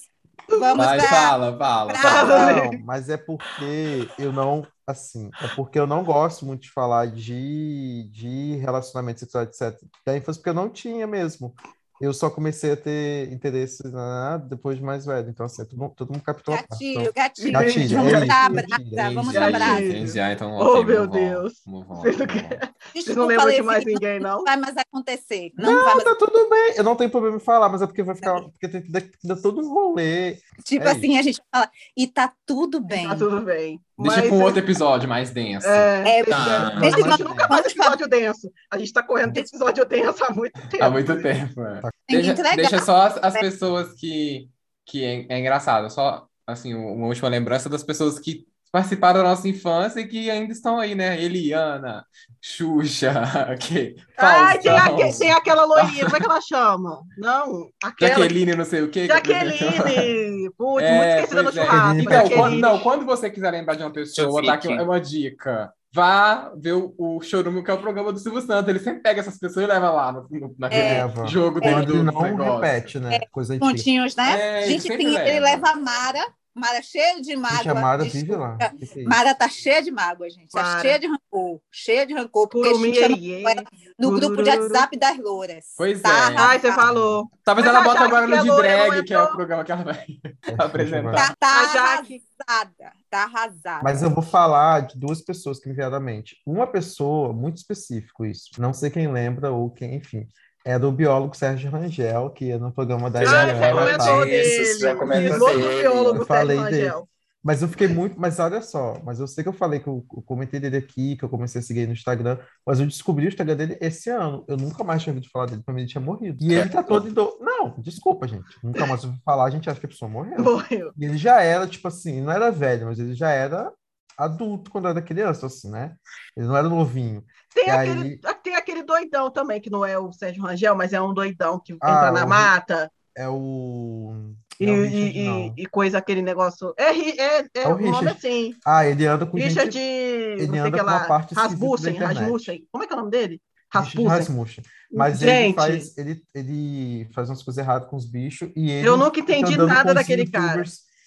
vamos Vai, dar. fala, fala. pra- fala. Não, mas é porque eu não, assim, é porque eu não gosto muito de falar de, de relacionamento sexual, etc. Da infância, porque eu não tinha mesmo. Eu só comecei a ter interesse na, depois de mais velho. Então, assim, todo, mundo- todo mundo captou. Gatilho, Então, gatilho. Gatilho, Vamos é dar isso, gatilho, vamos é dar isso. abraço. Entendi, ah, então, Oh, meu Deus. Vocês não não Desculpa, lembram de mais não ninguém, não? vai mais acontecer. Não, vai mais tá tudo bem. Eu não tenho problema em falar, mas é porque vai ficar. Porque tem que dar, dar todo um rolê. Tipo É assim, a gente fala, e tá tudo bem. Tá tudo bem. Deixa Mas, para um outro episódio mais denso. É, É, Tá. mas a Deixa gente nunca faz episódio denso. A gente tá correndo de episódio denso há muito tempo. Há muito tempo. é. Que Deixa, deixa só as, as pessoas que, que é, é engraçado, só assim, uma última lembrança das pessoas que participaram da nossa infância e que ainda estão aí, né? Eliana, Xuxa, que, Ai, tem, aque- tem aquela loirinha, como é que ela chama? Não, aquela. Jaqueline, não sei o quê. Jaqueline! Putz, É, muito esquecida no é. churrasco. Então, quando, não, quando você quiser lembrar de uma pessoa, vou dar aqui Fique. uma dica. Vá ver o, o Chorume, que é o programa do Silvio Santos. Ele sempre pega essas pessoas e leva lá no, no, naquele Leva. jogo dele do ele não negócio. repete, né? Coisa antiga. pontinhos, né? É, ele gente, sempre tem- ele leva. leva a Mara, Mara cheia de mágoa. Gente, a Mara Desculpa. vive lá. Que que é? Mara tá cheia de mágoa, gente. Tá Mara. cheia de rancor. Cheia de rancor. Porque Por a gente chama ela no grupo de WhatsApp das louras. Pois Tá é. Ai, você falou. Talvez Mas ela bota agora no de drag, que é o programa que ela vai Deixa apresentar. eu Tá, tá arrasada. Tá arrasada. Mas eu vou falar de duas pessoas que me vieram à mente. Uma pessoa, muito específico isso, não sei quem lembra ou quem, enfim, é do biólogo Sérgio Rangel, que ia no programa da Ah, Ah, você comentou tal. dele. já comentou dele. biólogo, Eu falei Sérgio dele. Rangel. Mas eu fiquei muito. Mas olha só, mas eu sei que eu falei que eu, eu comentei dele aqui, que eu comecei a seguir ele no Instagram, mas eu descobri o Instagram dele esse ano. Eu nunca mais tinha ouvido falar dele, pra mim ele tinha morrido. E ele tá todo idoso. Não, desculpa, gente. Nunca mais ouvi falar, a gente acha que a pessoa morreu. Morreu. E ele já era, tipo assim, não era velho, mas ele já era adulto quando era criança, assim, né? Ele não era novinho. Tem E aquele, tem aquele doidão também, que não é o Sérgio Rangel, mas é um doidão que Ah, entra na o- mata É o. e, não é e- Richard, e- e coisa aquele negócio. É, é, é, É o nome assim. Ah, ele anda com Richard, gente. sei anda com uma parte Rasmussen. Rasmussen. Como é que é o nome dele? Rasmussen. Rasmussen. Mas ele Gente, faz, ele, ele faz umas coisas erradas com os bichos e ele eu nunca entendi nada daquele cara.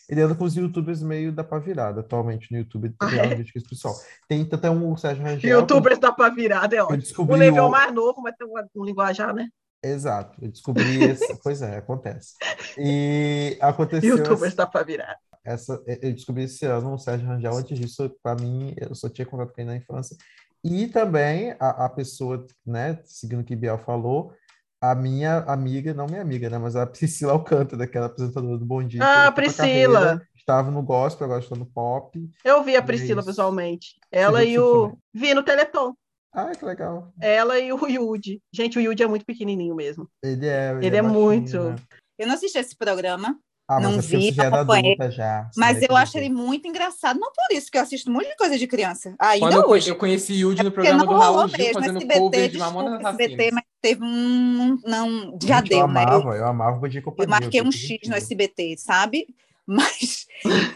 Ele anda com os youtubers meio da pá virada atualmente no YouTube. Tem esse pessoal. Tem tanto é um Sérgio Rangel. Youtubers da pá virada, é ótimo. O é o mais novo, mas tem um, um linguajar, né? Exato, eu descobri esse. pois é, acontece. E aconteceu Youtubers da pá virada. essa, eu descobri esse ano o Sérgio Rangel. Antes disso, para mim, eu só tinha contato com ele na infância. E também a, a pessoa, né, seguindo o que Biel falou, a minha amiga, não minha amiga, né, mas a Priscila Alcântara, daquela apresentadora do Bom Dia. Ah, Priscila. carreira, Estava no gospel, agora está no pop. Eu vi a Priscila Isso. pessoalmente. Ela e o. também? Vi no Teleton. Ah, que legal. Ela e o Yudi. Gente, o Yudi é muito pequenininho mesmo. Ele é, Ele é baixinho, muito. né? Eu não assisti esse programa, Ah, mas Não é vi, já é acompanhei. adulta já. mas vai eu acho ele muito engraçado. Não por isso que eu assisto um monte de coisa de criança. Ainda Quando hoje. eu conheci Yudi no programa do Raul Gil fazendo SBT, cover de desculpa, SBT, Assassinas. mas teve um. Não, já Gente, eu deu, né? Eu, amava, eu amava o Bom Dia e eu Companhia. marquei eu um X no. SBT, sabe? Mas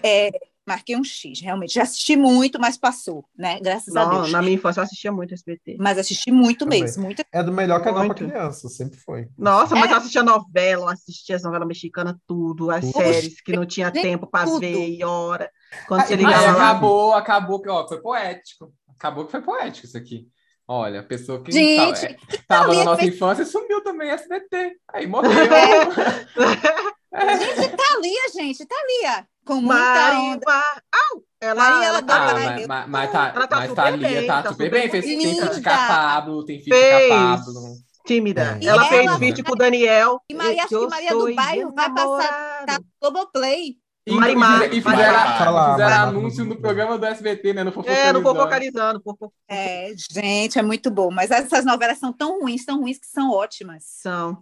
é, marquei um X, realmente. Já assisti muito, mas passou, né? Graças a Não, Deus. na minha infância eu assistia muito SBT. Mas assisti muito Também. mesmo, muito. É do melhor canal Muito. criança, sempre foi. Nossa, mas É. eu assistia novela, eu assistia as novelas mexicanas, tudo, as Tudo. séries que não tinha tempo tudo. ver e hora. Quando você Ai, Aí ligava acabou, acabou que, ó, foi poético. Acabou que foi poético isso aqui. Olha, a pessoa que Gente, tava, é, tava na nossa fez- infância sumiu também, SBT. Aí morreu. Gente, Thalia, gente, Thalia. Com muita onda. Au! Ela, Maria, ela Ah, tá- mas, mas, mas tá, Ela tá mas super Thalia bem, tá, tá super bem. Fez, tem feat de capado, tem feat de Fez. capado. tímida. E ela fez ela- vídeo com o Daniel. E Maria- acho que Maria do Bairro vai passar-. Tá no Globoplay. E, Marimar, e fizeram, Marimar. fizeram Marimar. anúncio no programa do SBT, né? No É, no É, gente, é muito bom. Mas essas novelas são tão ruins, tão ruins que são ótimas. São.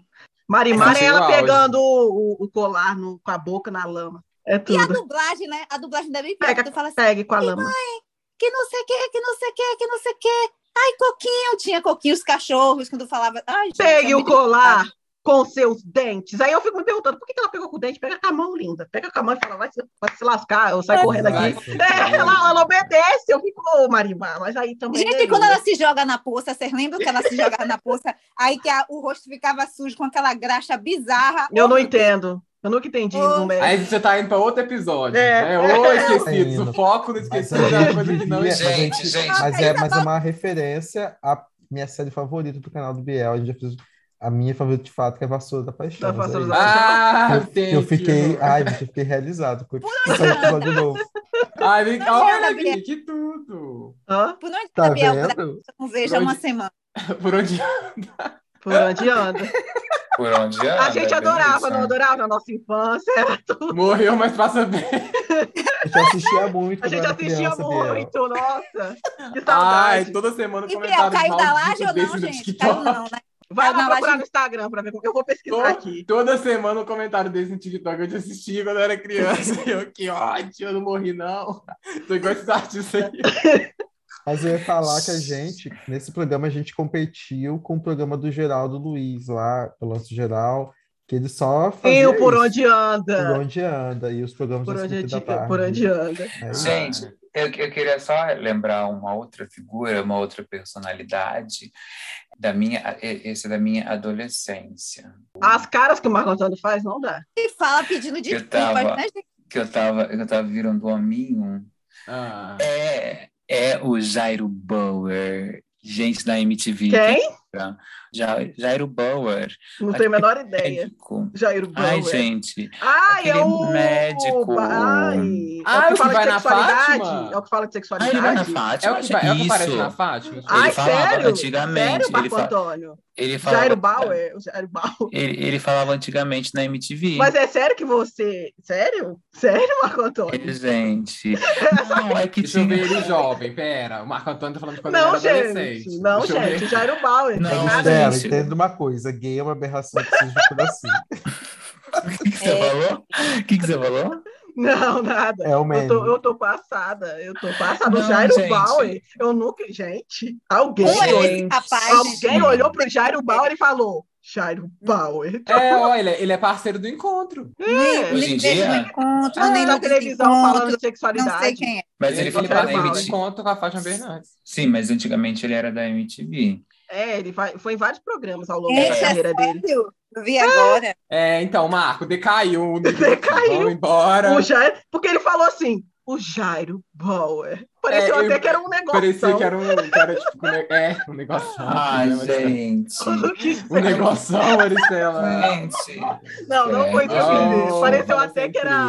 Marimar é ela pegando o, o colar no- com a boca na lama. É E a tudo. dublagem, né? A dublagem bem pior. Pega, Tu fala assim, pegue com a lama. que não sei o que, que não sei o que, que não sei o que. Ai, Coquinho, tinha Coquinho, os cachorros, quando falava. Ai, gente, Pegue é o colar com seus dentes. Aí eu fico me perguntando, por que que ela pegou com o dente? Pega com a mão, linda. Pega com a mão e fala, vai se, vai se lascar, eu saio correndo Vai aqui. É, ela, ela obedece, eu fico, ô Marimar, mas aí também. Gente, né, quando ela se joga na poça, vocês lembram que ela se jogava na poça? Aí que a- o rosto ficava sujo com aquela graxa bizarra. Eu Oh, não entendo. Eu nunca entendi. É. Aí você tá indo pra outro episódio. É. É, ô, esquecidos. Indo. O foco no Mas esquecido é uma coisa que não existe. Gente, gente- gente. Mas é, mas é uma referência à minha série favorita do canal do Biel. A gente já fez a minha favorita de fato, que é Vassoura da Paixão. Da mas Vassoura é da isso. Ah, eu, thank eu fiquei, you. ai, gente, eu fiquei realizado com o episódio novo. Ai, vem cá, Não, olha, que tudo. Hã? Por onde Tá tá Biel? Eu não vejo há Por uma onde- semana. Por onde Por onde anda? Por onde anda? A gente é adorava, isso, não adorava na nossa infância. Era tudo. morreu, mas passa bem. A gente assistia muito A gente assistia criança, Biel. muito, nossa. Que Ai, saudade. toda semana E Biel, comentário caiu da laje ou não, gente? Caiu não, né? Vai lá procurar laje- no Instagram pra ver como eu vou pesquisar Tô- aqui. Toda semana um comentário desse no TikTok eu te assistia quando eu era criança. E eu, que ódio, eu não morri, não. Tô igual esses artistas aí. Mas eu ia falar que a gente, nesse programa, a gente competiu com o programa do Geraldo Luiz, lá, do Lance Geral, que ele só fazia E o Por isso. Onde Por Anda. onde anda, e os programas Por do onde, da tarde. por onde anda. É. Gente, eu, eu queria só lembrar uma outra figura, uma outra personalidade da minha, esse é da minha adolescência. As caras que o Marco Antônio faz, não dá. E fala pedindo Eu desculpas, tava- né? Que eu tava, eu tava virando hominho. Ah, É, é o Jairo Bauer, gente da MTV. Quem? Ja- Jairo Bauer. Não tenho a menor ideia. Médico. Jair Bauer. Ai, gente. Ai, é aquele o médico. Ai, Ah, é o que fala vai de na sexualidade. Fátima? É o que fala de Ah, sexualidade. ele vai na é Fátima. o que, vai, é o que aparece Isso. na Fátima? Ai, falava sério? antigamente, Sério, ele Antônio? Ele falava, Jairo Bauer? O Jairo Bauer. Ele, ele falava antigamente na MTV. Mas é sério que você... Sério? Sério, Marco Antônio? Ele, gente. Não, é que Deixa eu ver tinha. ele jovem, pera. O Marco Antônio tá falando de quando Não, ele era adolescente. gente. Não, Deixa eu gente. O Jairo Bauer. Não, gente. entenda uma coisa, gay é uma aberração que de cura assim. O que, que você É. falou? O que, que você falou? Não, nada. É o Eu meme. tô, eu tô passada, eu tô passada. O Não, Jairo gente. Bauer, eu nunca. Gente, alguém, esse rapaz, alguém gente? olhou pro Jairo Bauer e falou: Jairo Bauer. É, ó, ele, é- ele parceiro do encontro. É, Hoje em no dia? encontro, Ah, nem na televisão falando desencontro, de sexualidade. não sei quem é. Mas ele, ele parceiro do Bauer. MTV. encontro com a Fátima Bernardes. Sim, mas antigamente ele era da MTV. É, ele vai- foi em vários programas ao longo Esse da é carreira dele. sério? Eu vi agora. É, então, Marco, decaiu. o nível. Decaiu. Vamos embora. O Jairo, porque ele falou assim: o Jairo Bauer. Pareceu É, eu- até que era um negócio. Parecia que era um, que era, tipo, um ne- é, um negócio. Ai, gente. Um negoção, Maricela. Gente. Não, não foi Sério? defender. Oh, Pareceu até que era.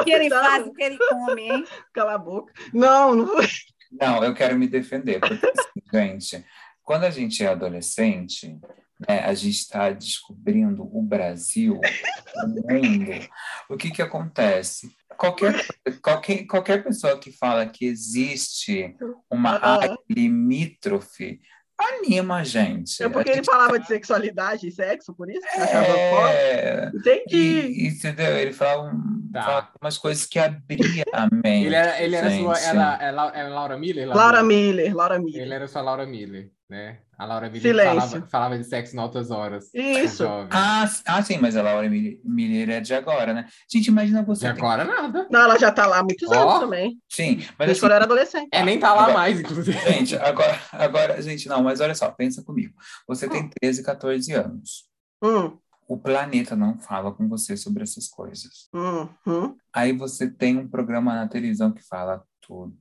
O que ele Não, faz, o que ele come, hein? Cala a boca. Não, não foi. Não, eu quero me defender, porque, assim, gente, quando a gente é adolescente, né, a gente está descobrindo o Brasil, o mundo. O que que acontece? Qualquer, qualquer, qualquer pessoa que fala que existe uma área limítrofe anima a gente. É porque A ele gente- falava de sexualidade e sexo, por isso? é, Entendi. e, entendeu? Ele falava, um- Tá. falava umas coisas que abria a mente. Ele era, ele era gente. sua. Era, é é Laura Miller? Laura Miller, Laura Miller. Ele era sua Laura Miller. Né? A Laura Miller falava, falava de sexo em altas horas. Isso. Ah, ah, sim, mas a Laura Mi- Miller é de agora, né? Gente, imagina De você. tem- agora nada. Não, ela já tá lá há muitos Ó. anos também. Sim, mas assim, quando era adolescente. É, nem tá lá Agora- mais, inclusive. gente, agora, agora, gente, não, mas olha só, pensa comigo. Você tem 13, 14 anos. Hum, O planeta não fala com você sobre essas coisas. hum, hum. Aí você tem um programa na televisão que fala tudo.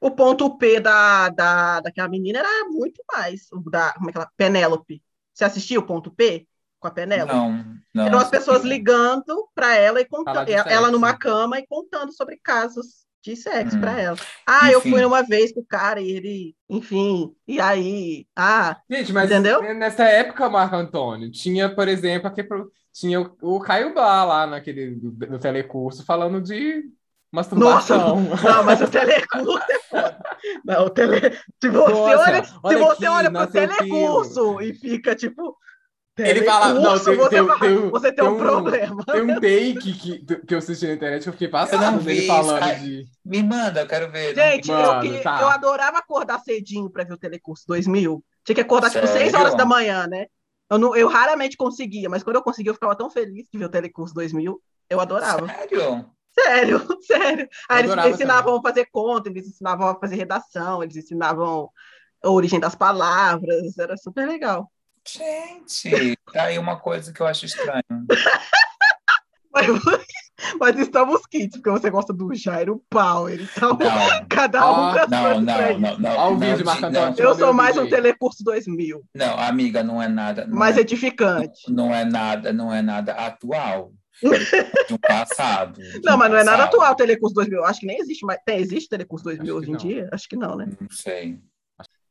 O ponto P da, da, daquela menina era muito mais. O da, como é que ela? Penélope. Você assistiu o ponto P com a Penélope? Não, não. Eram as pessoas ligando para ela e contando, ela sexo. numa cama e contando sobre casos de sexo Hum. para ela. Ah, eu Enfim. fui uma vez com o cara e ele, enfim, e aí, ah, Gente, mas Entendeu? nessa época, Marco Antônio, tinha, por exemplo, aqui, pro- tinha o, o Caio Blá lá naquele, do- no telecurso falando de masturbação. não, mas o telecurso é foda. Não, o tele, se você Nossa, olha, se olha você aqui, olha pro nossa, eu telecurso e fica tipo Ele fala, não, tem- você, tem- vai- tem um- você tem tem um um- problema. Tem um take que, que eu assisti na internet que eu fiquei Eu vi dele isso, falando de. Me manda, eu quero ver. Gente, eu, Mano, que- tá. eu adorava acordar cedinho para ver o Telecurso 2000. Tinha que acordar tipo 6 Sério? horas da manhã, né? Eu, não, eu raramente conseguia, mas quando eu conseguia, eu ficava tão feliz de ver o Telecurso 2000. Eu adorava. Sério? Sério, sério. Aí eles ensinavam a fazer conta, eles ensinavam a fazer redação, eles ensinavam a origem das palavras. Era super legal. Gente, tá aí uma coisa que eu acho estranho. Mas, mas estamos kits, porque você gosta do Jairo Power. Então, Não, cada um Ó, com as não, não, não, não. Ó o não, vídeo, Marco não. Eu sou mais um. Telecurso 2000, não, amiga, não é nada. Não mais é, edificante. não é nada, não é nada atual. De um passado. de Não, um mas não é nada atual o Telecurso 2000. Acho que nem existe mais. Tem, existe Telecurso 2000 Acho hoje em dia? Acho que não, né? Não sei.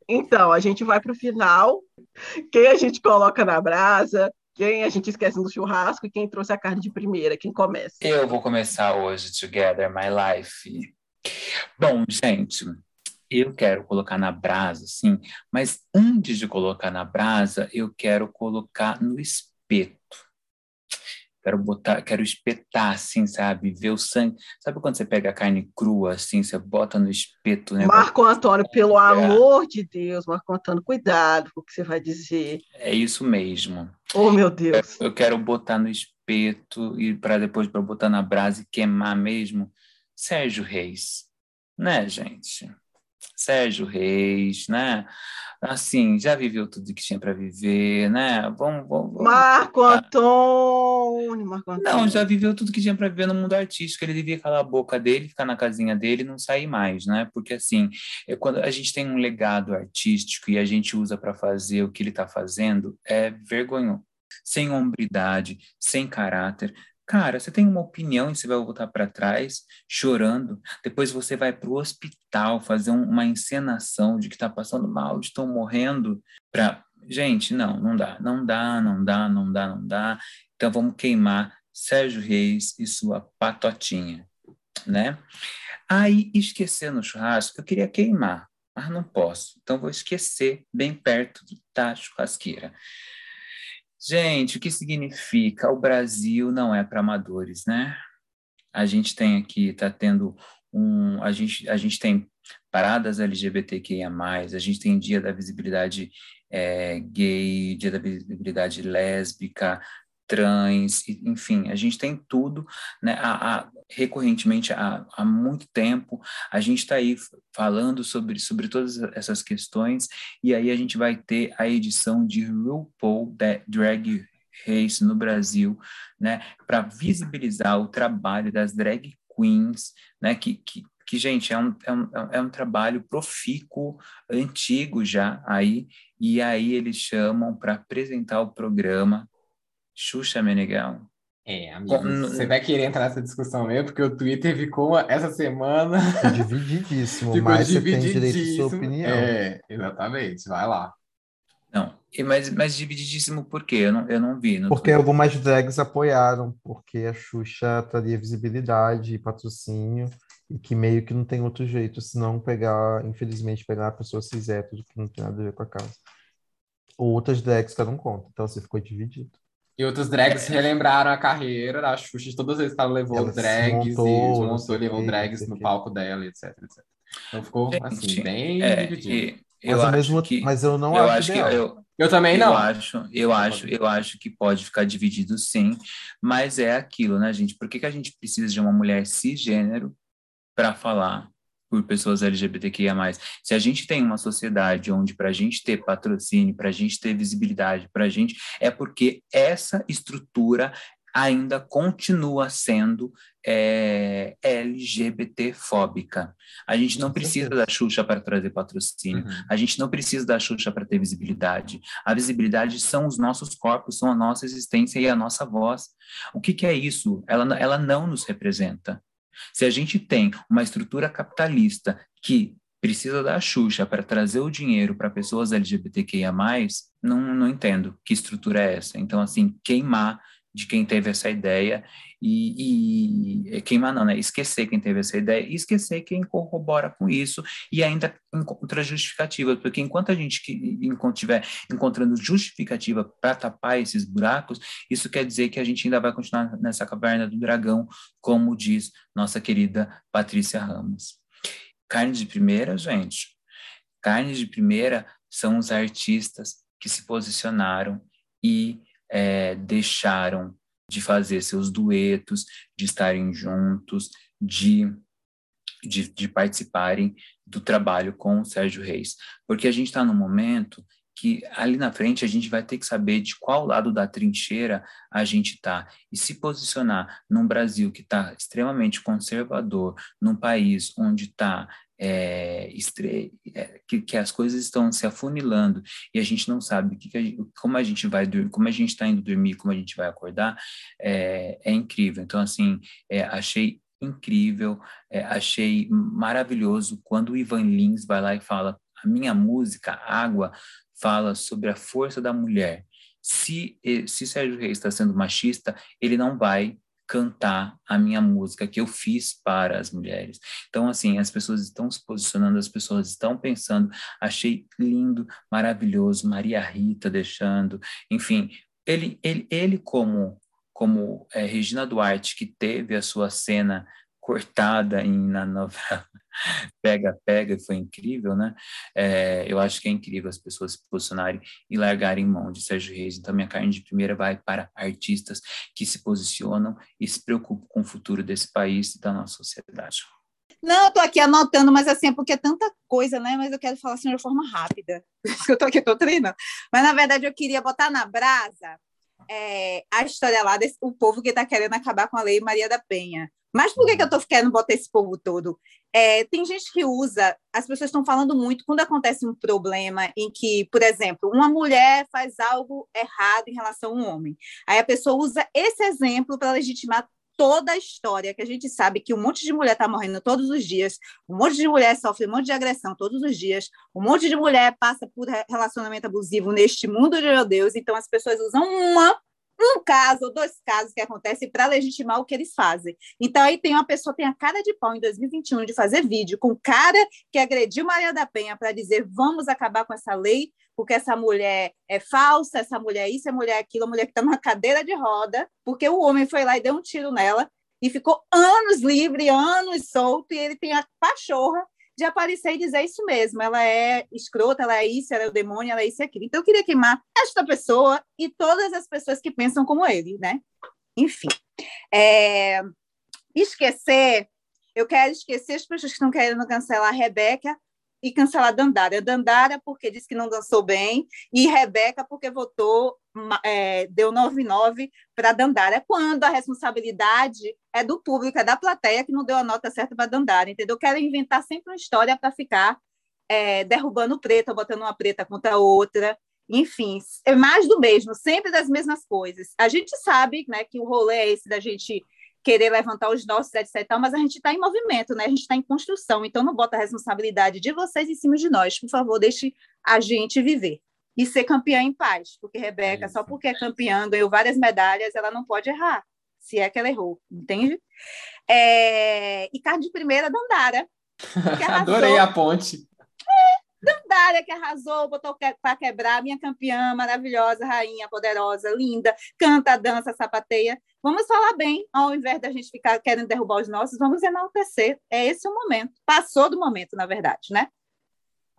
Então, a gente vai para o final. Quem a gente coloca na brasa, quem a gente esquece no churrasco e quem trouxe a carne de primeira. Quem começa? Eu vou começar hoje, Together My Life. Bom, gente, eu quero colocar na brasa, sim, mas antes de colocar na brasa, eu quero colocar no espeto. Quero botar, quero espetar, assim, sabe? Ver o sangue. Sabe quando você pega a carne crua, assim, você bota no espeto, né? Marco Antônio, pelo É. amor de Deus, Marco Antônio, cuidado com o que você vai dizer. É isso mesmo. Oh, meu Deus. Eu quero botar no espeto e para depois para botar na brasa e queimar mesmo. Sérgio Reis, né, gente? Sérgio Reis, né? Assim, já viveu tudo que tinha para viver, né? Vamos, vamos, vamos. Marco Antônio, Marco Antônio. Não, já viveu tudo que tinha para viver no mundo artístico. Ele devia calar a boca dele, ficar na casinha dele e não sair mais, né? Porque assim, é quando a gente tem um legado artístico e a gente usa para fazer o que ele está fazendo, é vergonhoso. Sem hombridade, sem caráter. Cara, você tem uma opinião e você vai voltar para trás chorando. Depois você vai para o hospital fazer um- uma encenação de que está passando mal, de estão morrendo. Pra... Gente, não, não dá, não dá, não dá, não dá, não dá. Então vamos queimar Sérgio Reis e sua patotinha, né? Aí, esquecer no churrasco, eu queria queimar, mas não posso. Então vou esquecer bem perto da churrasqueira. Gente, o que significa? O Brasil não é para amadores, né? A gente tem aqui, está tendo um. A gente, a gente tem paradas LGBTQIA, a gente tem dia da visibilidade é, gay, dia da visibilidade lésbica, trans, enfim, a gente tem tudo, né? A, a- recorrentemente, há, há muito tempo, a gente está aí falando sobre, sobre todas essas questões, e aí a gente vai ter a edição de RuPaul Drag Race no Brasil, né? Para visibilizar o trabalho das drag queens, né? Que, que, que gente, é um, é, um, é um trabalho profícuo, antigo já aí, e aí eles chamam para apresentar o programa Xuxa Meneghel. É, amigo, Com- n- você vai querer entrar nessa discussão mesmo, porque o Twitter ficou essa semana. Divididíssimo, Ficou mas você tem direito à sua divididíssimo. opinião. É, exatamente, vai lá. Não, e mas, mas divididíssimo por quê? Eu não, eu não vi. no Porque Twitter. algumas drags apoiaram, porque a Xuxa traria visibilidade e patrocínio, e que meio que não tem outro jeito, senão pegar, infelizmente, pegar a pessoa cis hétero, que não tem nada a ver com a causa. Outras drags ficaram contra, então você ficou dividido. E outros drags relembraram a carreira da Xuxa todas as vezes que ela levou Ela drags desmontou, e desmontou levou drags no palco dela, etc, etc. Então ficou, assim, Gente, bem É, dividido. Eu Mas, mesmo- que mas eu não eu acho acho que eu, Eu também eu não. acho, eu acho, eu acho que pode ficar dividido sim, mas é aquilo, né, gente? Por que, que a gente precisa de uma mulher cisgênero para falar por pessoas LGBTQIA+. Se a gente tem uma sociedade onde para a gente ter patrocínio, para a gente ter visibilidade, para a gente é porque essa estrutura ainda continua sendo é, LGBT-fóbica. A gente não precisa da Xuxa para trazer patrocínio. Uhum. A gente não precisa da Xuxa para ter visibilidade. A visibilidade são os nossos corpos, são a nossa existência e a nossa voz. O que, que é isso? Ela, ela não nos representa. Se a gente tem uma estrutura capitalista que precisa da Xuxa para trazer o dinheiro para pessoas LGBTQIA+, não, não entendo que estrutura é essa. Então, assim, queimar de quem teve essa ideia e, e queimar não, né? Esquecer quem teve essa ideia e esquecer quem corrobora com isso e ainda encontra justificativa, porque enquanto a gente estiver encontrando justificativa para tapar esses buracos, isso quer dizer que a gente ainda vai continuar nessa caverna do dragão, como diz nossa querida Patrícia Ramos. Carne de primeira, gente. Carne de primeira são os artistas que se posicionaram e é, deixaram de fazer seus duetos, de estarem juntos, de, de, de participarem do trabalho com o Sérgio Reis. Porque a gente está num momento que ali na frente a gente vai ter que saber de qual lado da trincheira a gente está e se posicionar num Brasil que está extremamente conservador, num país onde está é, estre... é, que, que, as coisas estão se afunilando e a gente não sabe que que a gente, como a gente vai dormir, como a gente está indo dormir, como a gente vai acordar, é, é incrível. Então, assim, achei incrível, achei maravilhoso quando o Ivan Lins vai lá e fala a minha música, Água, fala sobre a força da mulher. Se, se Sérgio Reis está sendo machista, ele não vai cantar a minha música que eu fiz para as mulheres. Então, assim, as pessoas estão se posicionando, as pessoas estão pensando. Achei lindo, maravilhoso. Maria Rita deixando, enfim, ele, ele, ele como como é, Regina Duarte que teve a sua cena cortada em, na novela Pega Pega, foi incrível, né? É, eu acho que é incrível as pessoas se posicionarem e largarem mão de Sérgio Reis. Então, minha carne de primeira vai para artistas que se posicionam e se preocupam com o futuro desse país e da nossa sociedade. Não, eu tô aqui anotando, mas assim, é porque é tanta coisa, né? Mas eu quero falar assim de forma rápida. eu tô aqui, tô treinando. Mas, na verdade, eu queria botar na brasa é, a história lá desse o povo que está querendo acabar com a lei Maria da Penha. Mas por que, que eu estou querendo botar esse povo todo? É, tem gente que usa, as pessoas estão falando muito quando acontece um problema em que, por exemplo, uma mulher faz algo errado em relação a um homem. Aí a pessoa usa esse exemplo para legitimar toda a história, que a gente sabe que um monte de mulher está morrendo todos os dias, um monte de mulher sofre um monte de agressão todos os dias, um monte de mulher passa por relacionamento abusivo neste mundo de meu Deus, então as pessoas usam uma um caso dois casos que acontecem para legitimar o que eles fazem. Então, aí tem uma pessoa tem a cara de pau em 2021 de fazer vídeo com cara que agrediu Maria da Penha para dizer vamos acabar com essa lei, porque essa mulher é falsa, essa mulher é isso, essa mulher é aquilo, a mulher que está numa cadeira de roda, porque o homem foi lá e deu um tiro nela e ficou anos livre, anos solto, e ele tem a pachorra de aparecer e dizer isso mesmo. Ela é escrota, ela é isso, ela é o demônio, ela é isso e aquilo. Então, eu queria queimar esta pessoa e todas as pessoas que pensam como ele, né? Enfim. É... Esquecer, eu quero esquecer as pessoas que estão querendo cancelar a Rebeca e cancelar a Dandara. Dandara porque disse que não dançou bem e Rebeca porque votou, é, deu 9,9 para Dandara. Quando a responsabilidade é do público, é da plateia que não deu a nota certa para Dandara, entendeu? Quero inventar sempre uma história para ficar é, derrubando preta, botando uma preta contra a outra. Enfim, é mais do mesmo, sempre das mesmas coisas. A gente sabe né, que o rolê é esse da gente querer levantar os nossos, etc. Mas a gente está em movimento, né? A gente está em construção, então não bota a responsabilidade de vocês em cima de nós. Por favor, deixe a gente viver e ser campeã em paz, porque Rebeca, é só porque é campeã, ganhou várias medalhas, ela não pode errar, se é que ela errou, entende? É... E carne de primeira, Dandara. Adorei a ponte. É, Dandara que arrasou, botou para quebrar, minha campeã maravilhosa, rainha poderosa, linda, canta, dança, sapateia. Vamos falar bem, ao invés da gente ficar querendo derrubar os nossos, vamos enaltecer. É esse o momento. Passou do momento, na verdade, né?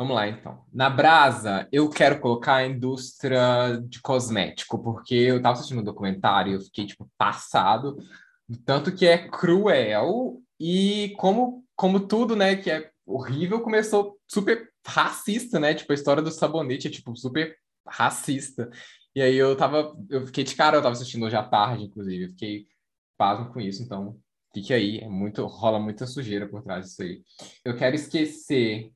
Vamos lá, então. Na Brasa, eu quero colocar a indústria de cosmético, porque eu tava assistindo um documentário e eu fiquei, tipo, passado. Tanto que é cruel e como, como tudo, né, que é horrível, começou super racista, né? Tipo, a história do sabonete é, tipo, super racista. E aí eu tava, eu fiquei de cara, eu tava assistindo hoje à tarde, inclusive, eu fiquei pasmo com isso, então fique aí, é muito, rola muita sujeira por trás disso aí. Eu quero esquecer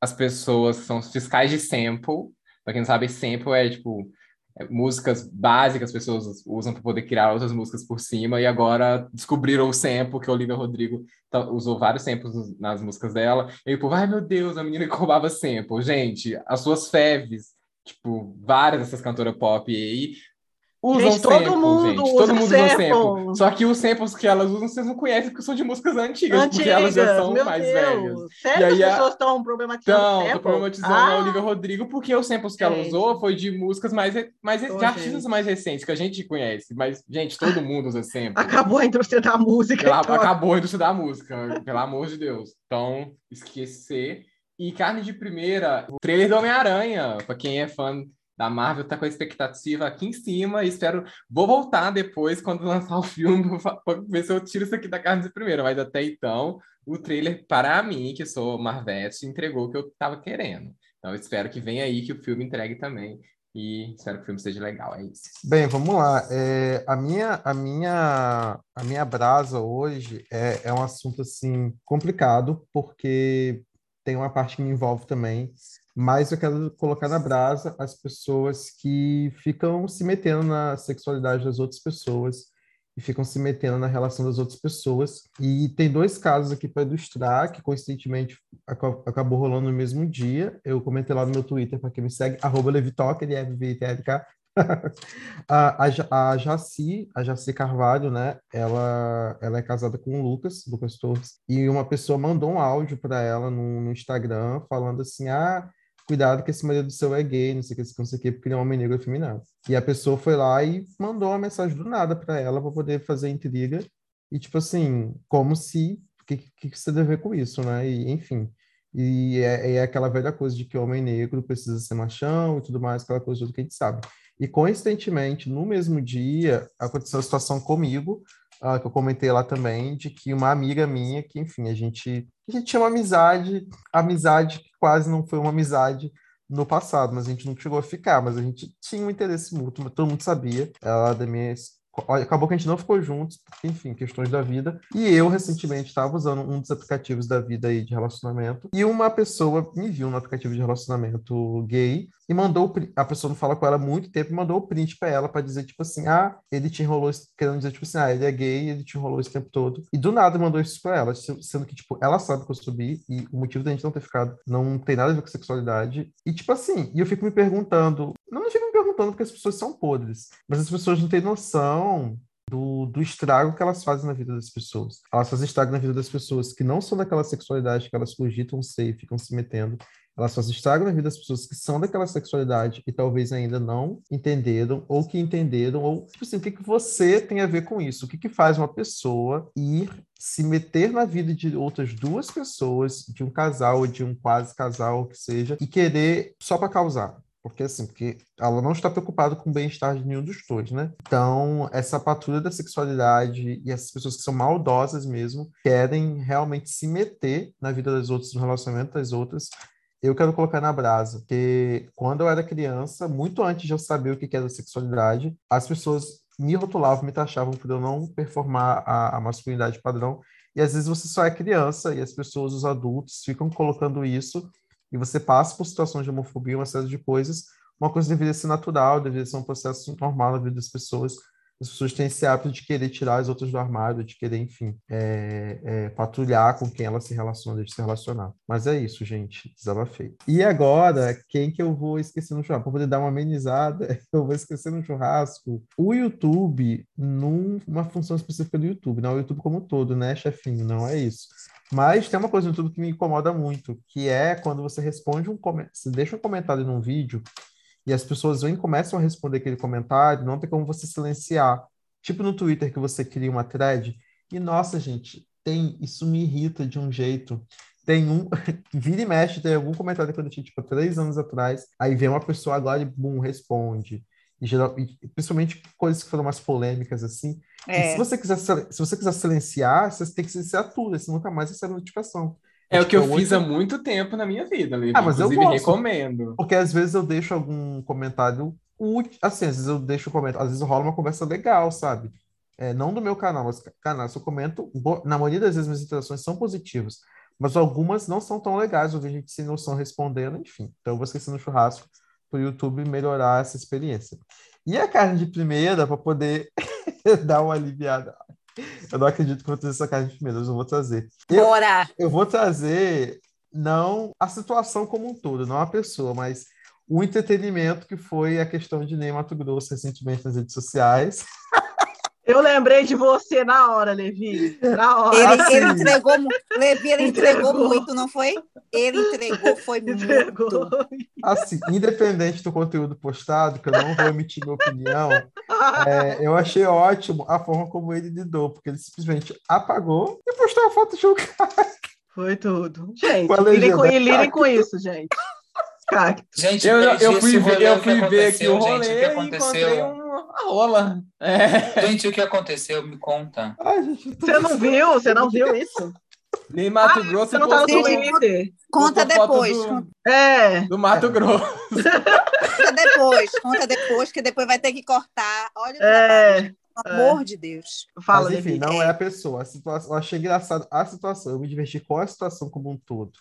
as pessoas são os fiscais de sample. Para quem não sabe, sample é tipo é, músicas básicas, as pessoas usam para poder criar outras músicas por cima, e agora descobriram o sample que a Olivia Rodrigo tá, usou vários samples nas músicas dela. E o povo, ai meu Deus, a menina que roubava sample. Gente, as suas feves, tipo, várias dessas cantoras pop aí, usam gente, todo mundo gente. Usa todo mundo sample. usa sample. Só que os samples que elas usam, vocês não conhecem, porque são de músicas antigas, Antigas, porque elas já são mais Deus. velhas. Sério E aí que as pessoas estão problematizando Então, sample? tô problematizando Ah, a Olivia Rodrigo, porque os samples que ela usou foi de músicas mais, mais de artistas mais recentes, que a gente conhece. Mas, gente, todo mundo usa sample. Acabou a indústria da música. Pela- então. acabou a indústria da música, pelo amor de Deus. Então, esquecer. E carne de primeira, o trailer do Homem-Aranha, pra quem é fã da Marvel, tá com a expectativa aqui em cima. E espero. Vou voltar depois, quando lançar o filme, pra ver se eu tiro isso aqui da carne de primeira. Mas até então, o trailer, para mim, que sou Marvete, entregou o que eu tava querendo. Então, espero que venha aí, que o filme entregue também. E espero que o filme seja legal. É isso. Bem, vamos lá. É, a minha, a minha, a minha brasa hoje é, é um assunto assim complicado porque tem uma parte que me envolve também, mas eu quero colocar na brasa as pessoas que ficam se metendo na sexualidade das outras pessoas e ficam se metendo na relação das outras pessoas. E tem dois casos aqui para ilustrar que coincidentemente aca- acabou rolando no mesmo dia. Eu comentei lá no meu Twitter para quem me segue, Levitalk, ele é a, a, a Jaci, a Jaci Carvalho, né? Ela, ela é casada com o Lucas, Lucas Torres, e uma pessoa mandou um áudio para ela no, no Instagram falando assim: ah, cuidado que esse marido seu é gay, não sei o que, não sei o que, porque ele é um homem negro afeminado. E a pessoa foi lá e mandou uma mensagem do nada para ela para poder fazer intriga. E tipo assim, como se. O que, que, que você deve ver com isso, né? E, enfim. E é, é aquela velha coisa de que homem negro precisa ser machão e tudo mais, aquela coisa toda que a gente sabe. E coincidentemente, no mesmo dia, aconteceu a situação comigo, ah, que eu comentei lá também, de que uma amiga minha, que enfim, a gente, a gente tinha uma amizade, amizade que quase não foi uma amizade no passado, mas a gente não chegou a ficar, mas a gente tinha um interesse mútuo, todo mundo sabia. Ela da minha acabou que a gente não ficou juntos, enfim, questões da vida. E eu, recentemente, estava usando um dos aplicativos da vida aí de relacionamento. E uma pessoa me viu no aplicativo de relacionamento gay e mandou a pessoa não fala com ela há muito tempo e mandou o print para ela para dizer tipo assim ah ele te enrolou querendo dizer tipo assim ah ele é gay ele te enrolou esse tempo todo e do nada mandou isso para ela se- sendo que tipo ela sabe que eu sou bi e o motivo da gente não ter ficado não tem nada a ver com sexualidade e tipo assim e eu fico me perguntando não, não fico me perguntando porque as pessoas são podres mas as pessoas não têm noção do, do estrago que elas fazem na vida das pessoas. Elas fazem estrago na vida das pessoas que não são daquela sexualidade que elas cogitam ser e ficam se metendo. Elas fazem estrago na vida das pessoas que são daquela sexualidade e talvez ainda não entenderam, ou que entenderam, ou, tipo assim, o que, que você tem a ver com isso? O que, que faz uma pessoa ir se meter na vida de outras duas pessoas, de um casal ou de um quase casal, que seja, e querer só para causar? Porque assim, porque ela não está preocupada com o bem-estar de nenhum dos dois, né? Então, essa patrulha da sexualidade e essas pessoas que são maldosas mesmo, querem realmente se meter na vida das outras, no relacionamento das outras, eu quero colocar na brasa, porque quando eu era criança, muito antes de eu saber o que era sexualidade, as pessoas me rotulavam, me taxavam por eu não performar a, a masculinidade padrão, e às vezes você só é criança e as pessoas, os adultos, ficam colocando isso e você passa por situações de homofobia, uma série de coisas, uma coisa deveria ser natural, deveria ser um processo normal na vida das pessoas. As pessoas têm esse hábito de querer tirar as outras do armário, de querer, enfim, é, é, patrulhar com quem ela se relaciona, de se relacionar. Mas é isso, gente, desabafei. E agora, quem que eu vou esquecer no churrasco? Para poder dar uma amenizada, eu vou esquecer no churrasco. O YouTube, numa função específica do YouTube, não é o YouTube como um todo, né, chefinho? Não é isso. Mas tem uma coisa no YouTube que me incomoda muito, que é quando você responde um comentário, deixa um comentário num vídeo e as pessoas vêm e começam a responder aquele comentário, não tem como você silenciar. Tipo no Twitter que você cria uma thread e nossa, gente, tem isso me irrita de um jeito. tem um. Vira e mexe, tem algum comentário que eu deixei, tipo, três anos atrás. Aí vem uma pessoa agora e, bum, responde. E, geral, e principalmente coisas que foram mais polêmicas, assim. É. E se você quiser, se você quiser silenciar, você tem que silenciar tudo, você nunca mais recebe notificação. É o que eu Tipo, fiz há muito tempo na minha vida, Levi. Ah, mas eu Inclusive, gosto. recomendo. Porque às vezes eu deixo algum comentário útil, assim, às vezes eu deixo um comentário, às vezes rola uma conversa legal, sabe? É, não do meu canal, mas canal, se eu comento, na maioria das vezes minhas interações são positivas, mas algumas não são tão legais, eu vejo gente sem noção respondendo, enfim. Então eu vou esquecer no churrasco para o YouTube melhorar essa experiência. E a carne de primeira, para poder dar uma aliviada. Eu não acredito que eu vou trazer essa carne de primeira, mas eu vou trazer. Eu, Bora! eu vou trazer não a situação como um todo, não a pessoa, mas o entretenimento que foi a questão de Ney Mato Grosso recentemente nas redes sociais. Eu lembrei de você na hora, Levi. Na hora. Ele, assim. ele entregou, Levi, ele entregou, Entregou. muito, não foi? Ele entregou, foi Entregou. muito. Assim, independente do conteúdo postado, que eu não vou emitir minha opinião, é, eu achei ótimo a forma como ele lidou, porque ele simplesmente apagou e postou a foto de um cara. Foi tudo. Gente, lidem com, e lidem com isso, gente. Cacto. Gente, Eu, eu fui ver, eu fui ver aqui aconteceu, o gente, rolê o que e encontrei aconteceu? uma rola. É. Gente, o que aconteceu? Me conta. Ai, gente, Você não viu? Você não viu isso? Nem Mato Grosso Você não tá no Twitter? Conta depois, do, conta É. do Mato Grosso. depois, conta depois, que depois vai ter que cortar. Olha o É. pelo amor de Deus. Fala, Mas enfim, não é a pessoa. A situação, eu achei engraçado a situação. Eu me diverti com a situação como um todo.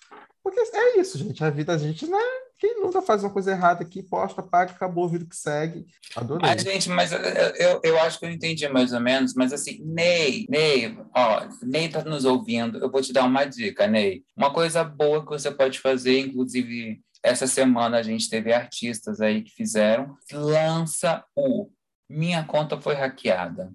Porque é isso, gente. A vida, a gente, né? Quem nunca faz uma coisa errada aqui, posta, paga, acabou, vida que segue. Adorei. Ah, gente, mas eu, eu, eu acho que eu entendi mais ou menos, mas assim, Ney, Ney, ó, Ney tá nos ouvindo, eu vou te dar uma dica, Ney. Uma coisa boa que você pode fazer, inclusive essa semana a gente teve artistas aí que fizeram, lança o Minha conta foi hackeada.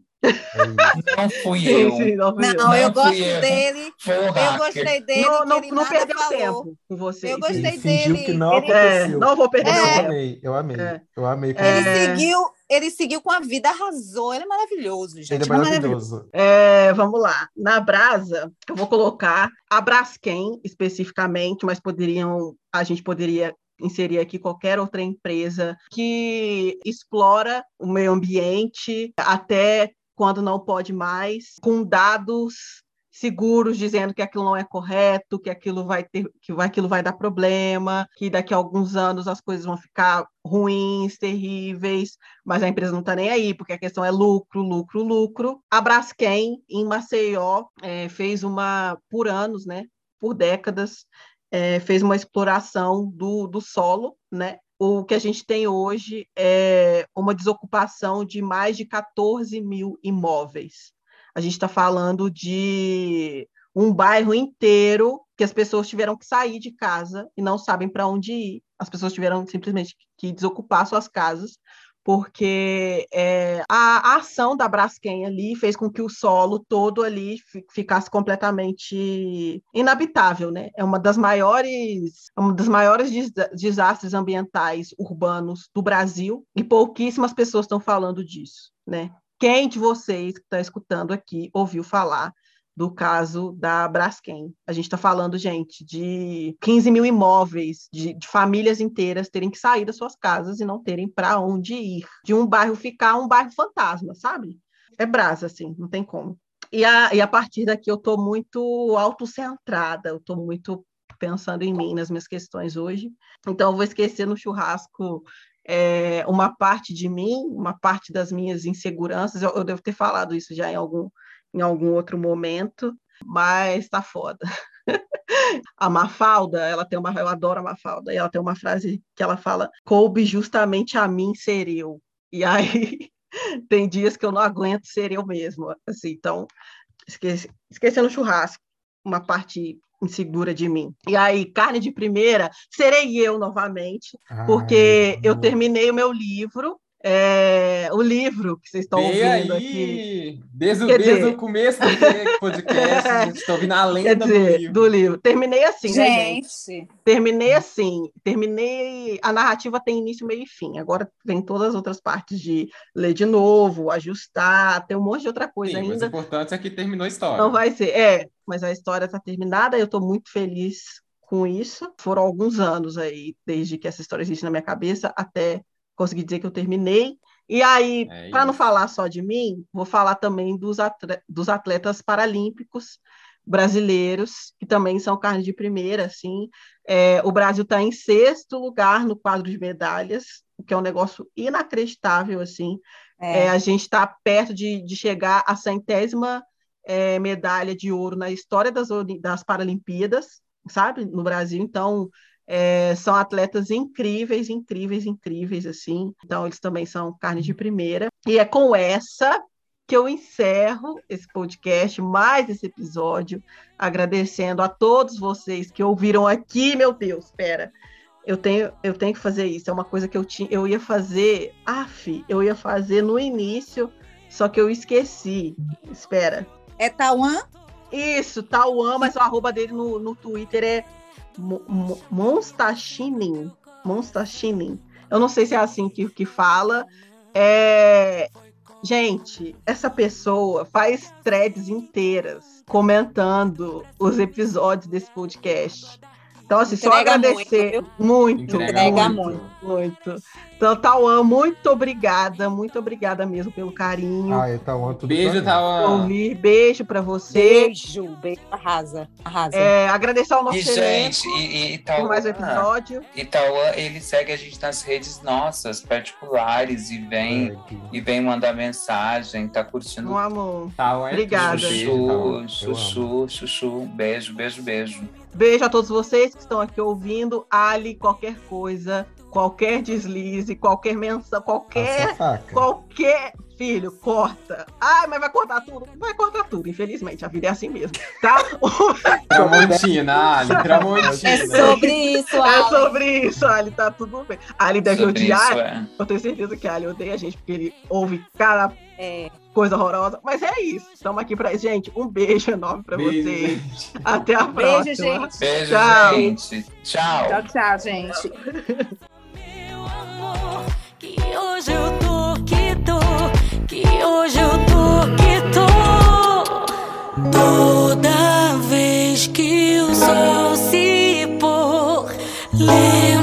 Não fui Sim, eu, sim, não, fui eu. Não, eu Não gosto eu. dele. Eu gostei dele, Não, não, ele não perdeu falou. tempo com vocês. Eu gostei Ele dele. que não ele-. É, não vou perder É. Eu amei, eu amei. É. Eu amei. É. Ele seguiu, ele seguiu com a vida, arrasou. Ele é maravilhoso, gente. Ele é é maravilhoso. maravilhoso. É, vamos lá. Na Brasa, eu vou colocar a Braskem especificamente, mas poderiam, a gente poderia inserir aqui qualquer outra empresa que explora o meio ambiente até quando não pode mais, com dados seguros dizendo que aquilo não é correto, que aquilo vai ter, que aquilo vai dar problema, que daqui a alguns anos as coisas vão ficar ruins, terríveis, mas a empresa não está nem aí, porque a questão é lucro, lucro, lucro. A Braskem, em Maceió, eh, fez uma, por anos, né, por décadas, eh, fez uma exploração do, do solo, né? O que a gente tem hoje é uma desocupação de mais de 14 mil imóveis. A gente está falando de um bairro inteiro que as pessoas tiveram que sair de casa e não sabem para onde ir. As pessoas tiveram simplesmente que desocupar suas casas porque é, a, a ação da Braskem ali fez com que o solo todo ali fi- ficasse completamente inabitável, né? É uma das maiores, é um dos maiores des- desastres ambientais urbanos do Brasil e pouquíssimas pessoas estão falando disso, né? Quem de vocês que está escutando aqui ouviu falar do caso da Braskem. A gente está falando, gente, de 15 mil imóveis, de, de famílias inteiras terem que sair das suas casas e não terem para onde ir. De um bairro ficar um bairro fantasma, sabe? É brasa, assim, não tem como. E a, e a partir daqui eu estou muito autocentrada, eu estou muito pensando em mim, nas minhas questões hoje. Então eu vou esquecer no churrasco é, uma parte de mim, uma parte das minhas inseguranças. Eu, eu devo ter falado isso já em algum em algum outro momento, mas tá foda. a Mafalda, ela tem uma, eu adoro a Mafalda, e ela tem uma frase que ela fala: coube justamente a mim ser eu. E aí tem dias que eu não aguento ser eu mesma, assim, então esquecendo o churrasco, uma parte insegura de mim. E aí, carne de primeira, serei eu novamente, porque eu terminei o meu livro, é, o livro que vocês estão ouvindo aí, aqui. Desde, Quer desde dizer- o começo do podcast, a gente está ouvindo a Quer lenda do dizer, livro. do livro. Terminei assim, né, gente? Gente, Terminei assim. Terminei. A narrativa tem início, meio e fim. Agora vem todas as outras partes de ler de novo, ajustar, tem um monte de outra coisa Sim, mas o ainda. importante é que terminou a história. Não vai ser. É, mas a história está terminada, eu estou muito feliz com isso. Foram alguns anos aí, desde que essa história existe na minha cabeça, até conseguir dizer que eu terminei. E aí, É para não falar só de mim, vou falar também dos, dos atletas paralímpicos brasileiros, que também são carne de primeira, assim. É, o Brasil está em sexto lugar no quadro de medalhas, o que é um negócio inacreditável, assim. é, É, a gente está perto de, de chegar à centésima é, medalha de ouro na história das, das Paralimpíadas, sabe, no Brasil. Então, é, são atletas incríveis, incríveis, incríveis, assim. Então, eles também são carne de primeira. E é com essa que eu encerro esse podcast, mais esse episódio, agradecendo a todos vocês que ouviram aqui, meu Deus, espera. Eu tenho, eu tenho que fazer isso. É uma coisa que eu, tinha, eu ia fazer. Af, eu ia fazer no início, só que eu esqueci. Espera. é Tauan? Isso, Tauan, mas o arroba dele no, no Twitter é Monstachinin. Monstachinin. Eu não sei se é assim que, que fala. É... Gente, essa pessoa faz threads inteiras comentando os episódios desse podcast. Então, assim, só Entrega agradecer muito, muito, muito, muito. muito. Então, Tauan, muito obrigada, muito obrigada mesmo pelo carinho. Ah, então tudo Beijo. Tauan. Ouvir, beijo para você. Beijo, beijo, arrasa, arrasa. É, agradecer ao nosso E, gente, e, e por mais um Tauan, episódio. e Tauan, ele segue a gente nas redes nossas, particulares, e vem, É, que- e vem mandar mensagem, tá curtindo Um amor. Tauan é Obrigada. Tauan. Chuchu, chuchu, chuchu. Beijo, beijo, beijo. Beijo a todos vocês que estão aqui ouvindo. Ali, qualquer coisa, qualquer deslize, qualquer menção, qualquer. Qualquer filho, corta. Ai, mas vai cortar tudo? Vai cortar tudo, infelizmente. A vida é assim mesmo, tá? Tramontina, Ali, Tramontina. É sobre isso, é Alan. sobre isso, Ali, tá tudo bem. Ali deve Sobre odiar. isso, é. Eu tenho certeza que a Ali odeia a gente, porque ele ouve cada É. coisa horrorosa. Mas é isso. Estamos aqui pra isso. Gente, um beijo enorme pra Beijo, vocês. gente. Até a próxima. Beijo, gente. Beijo, Tchau. gente. Tchau. Tchau, tchau, gente. Toda vez que o sol se pôr, lembra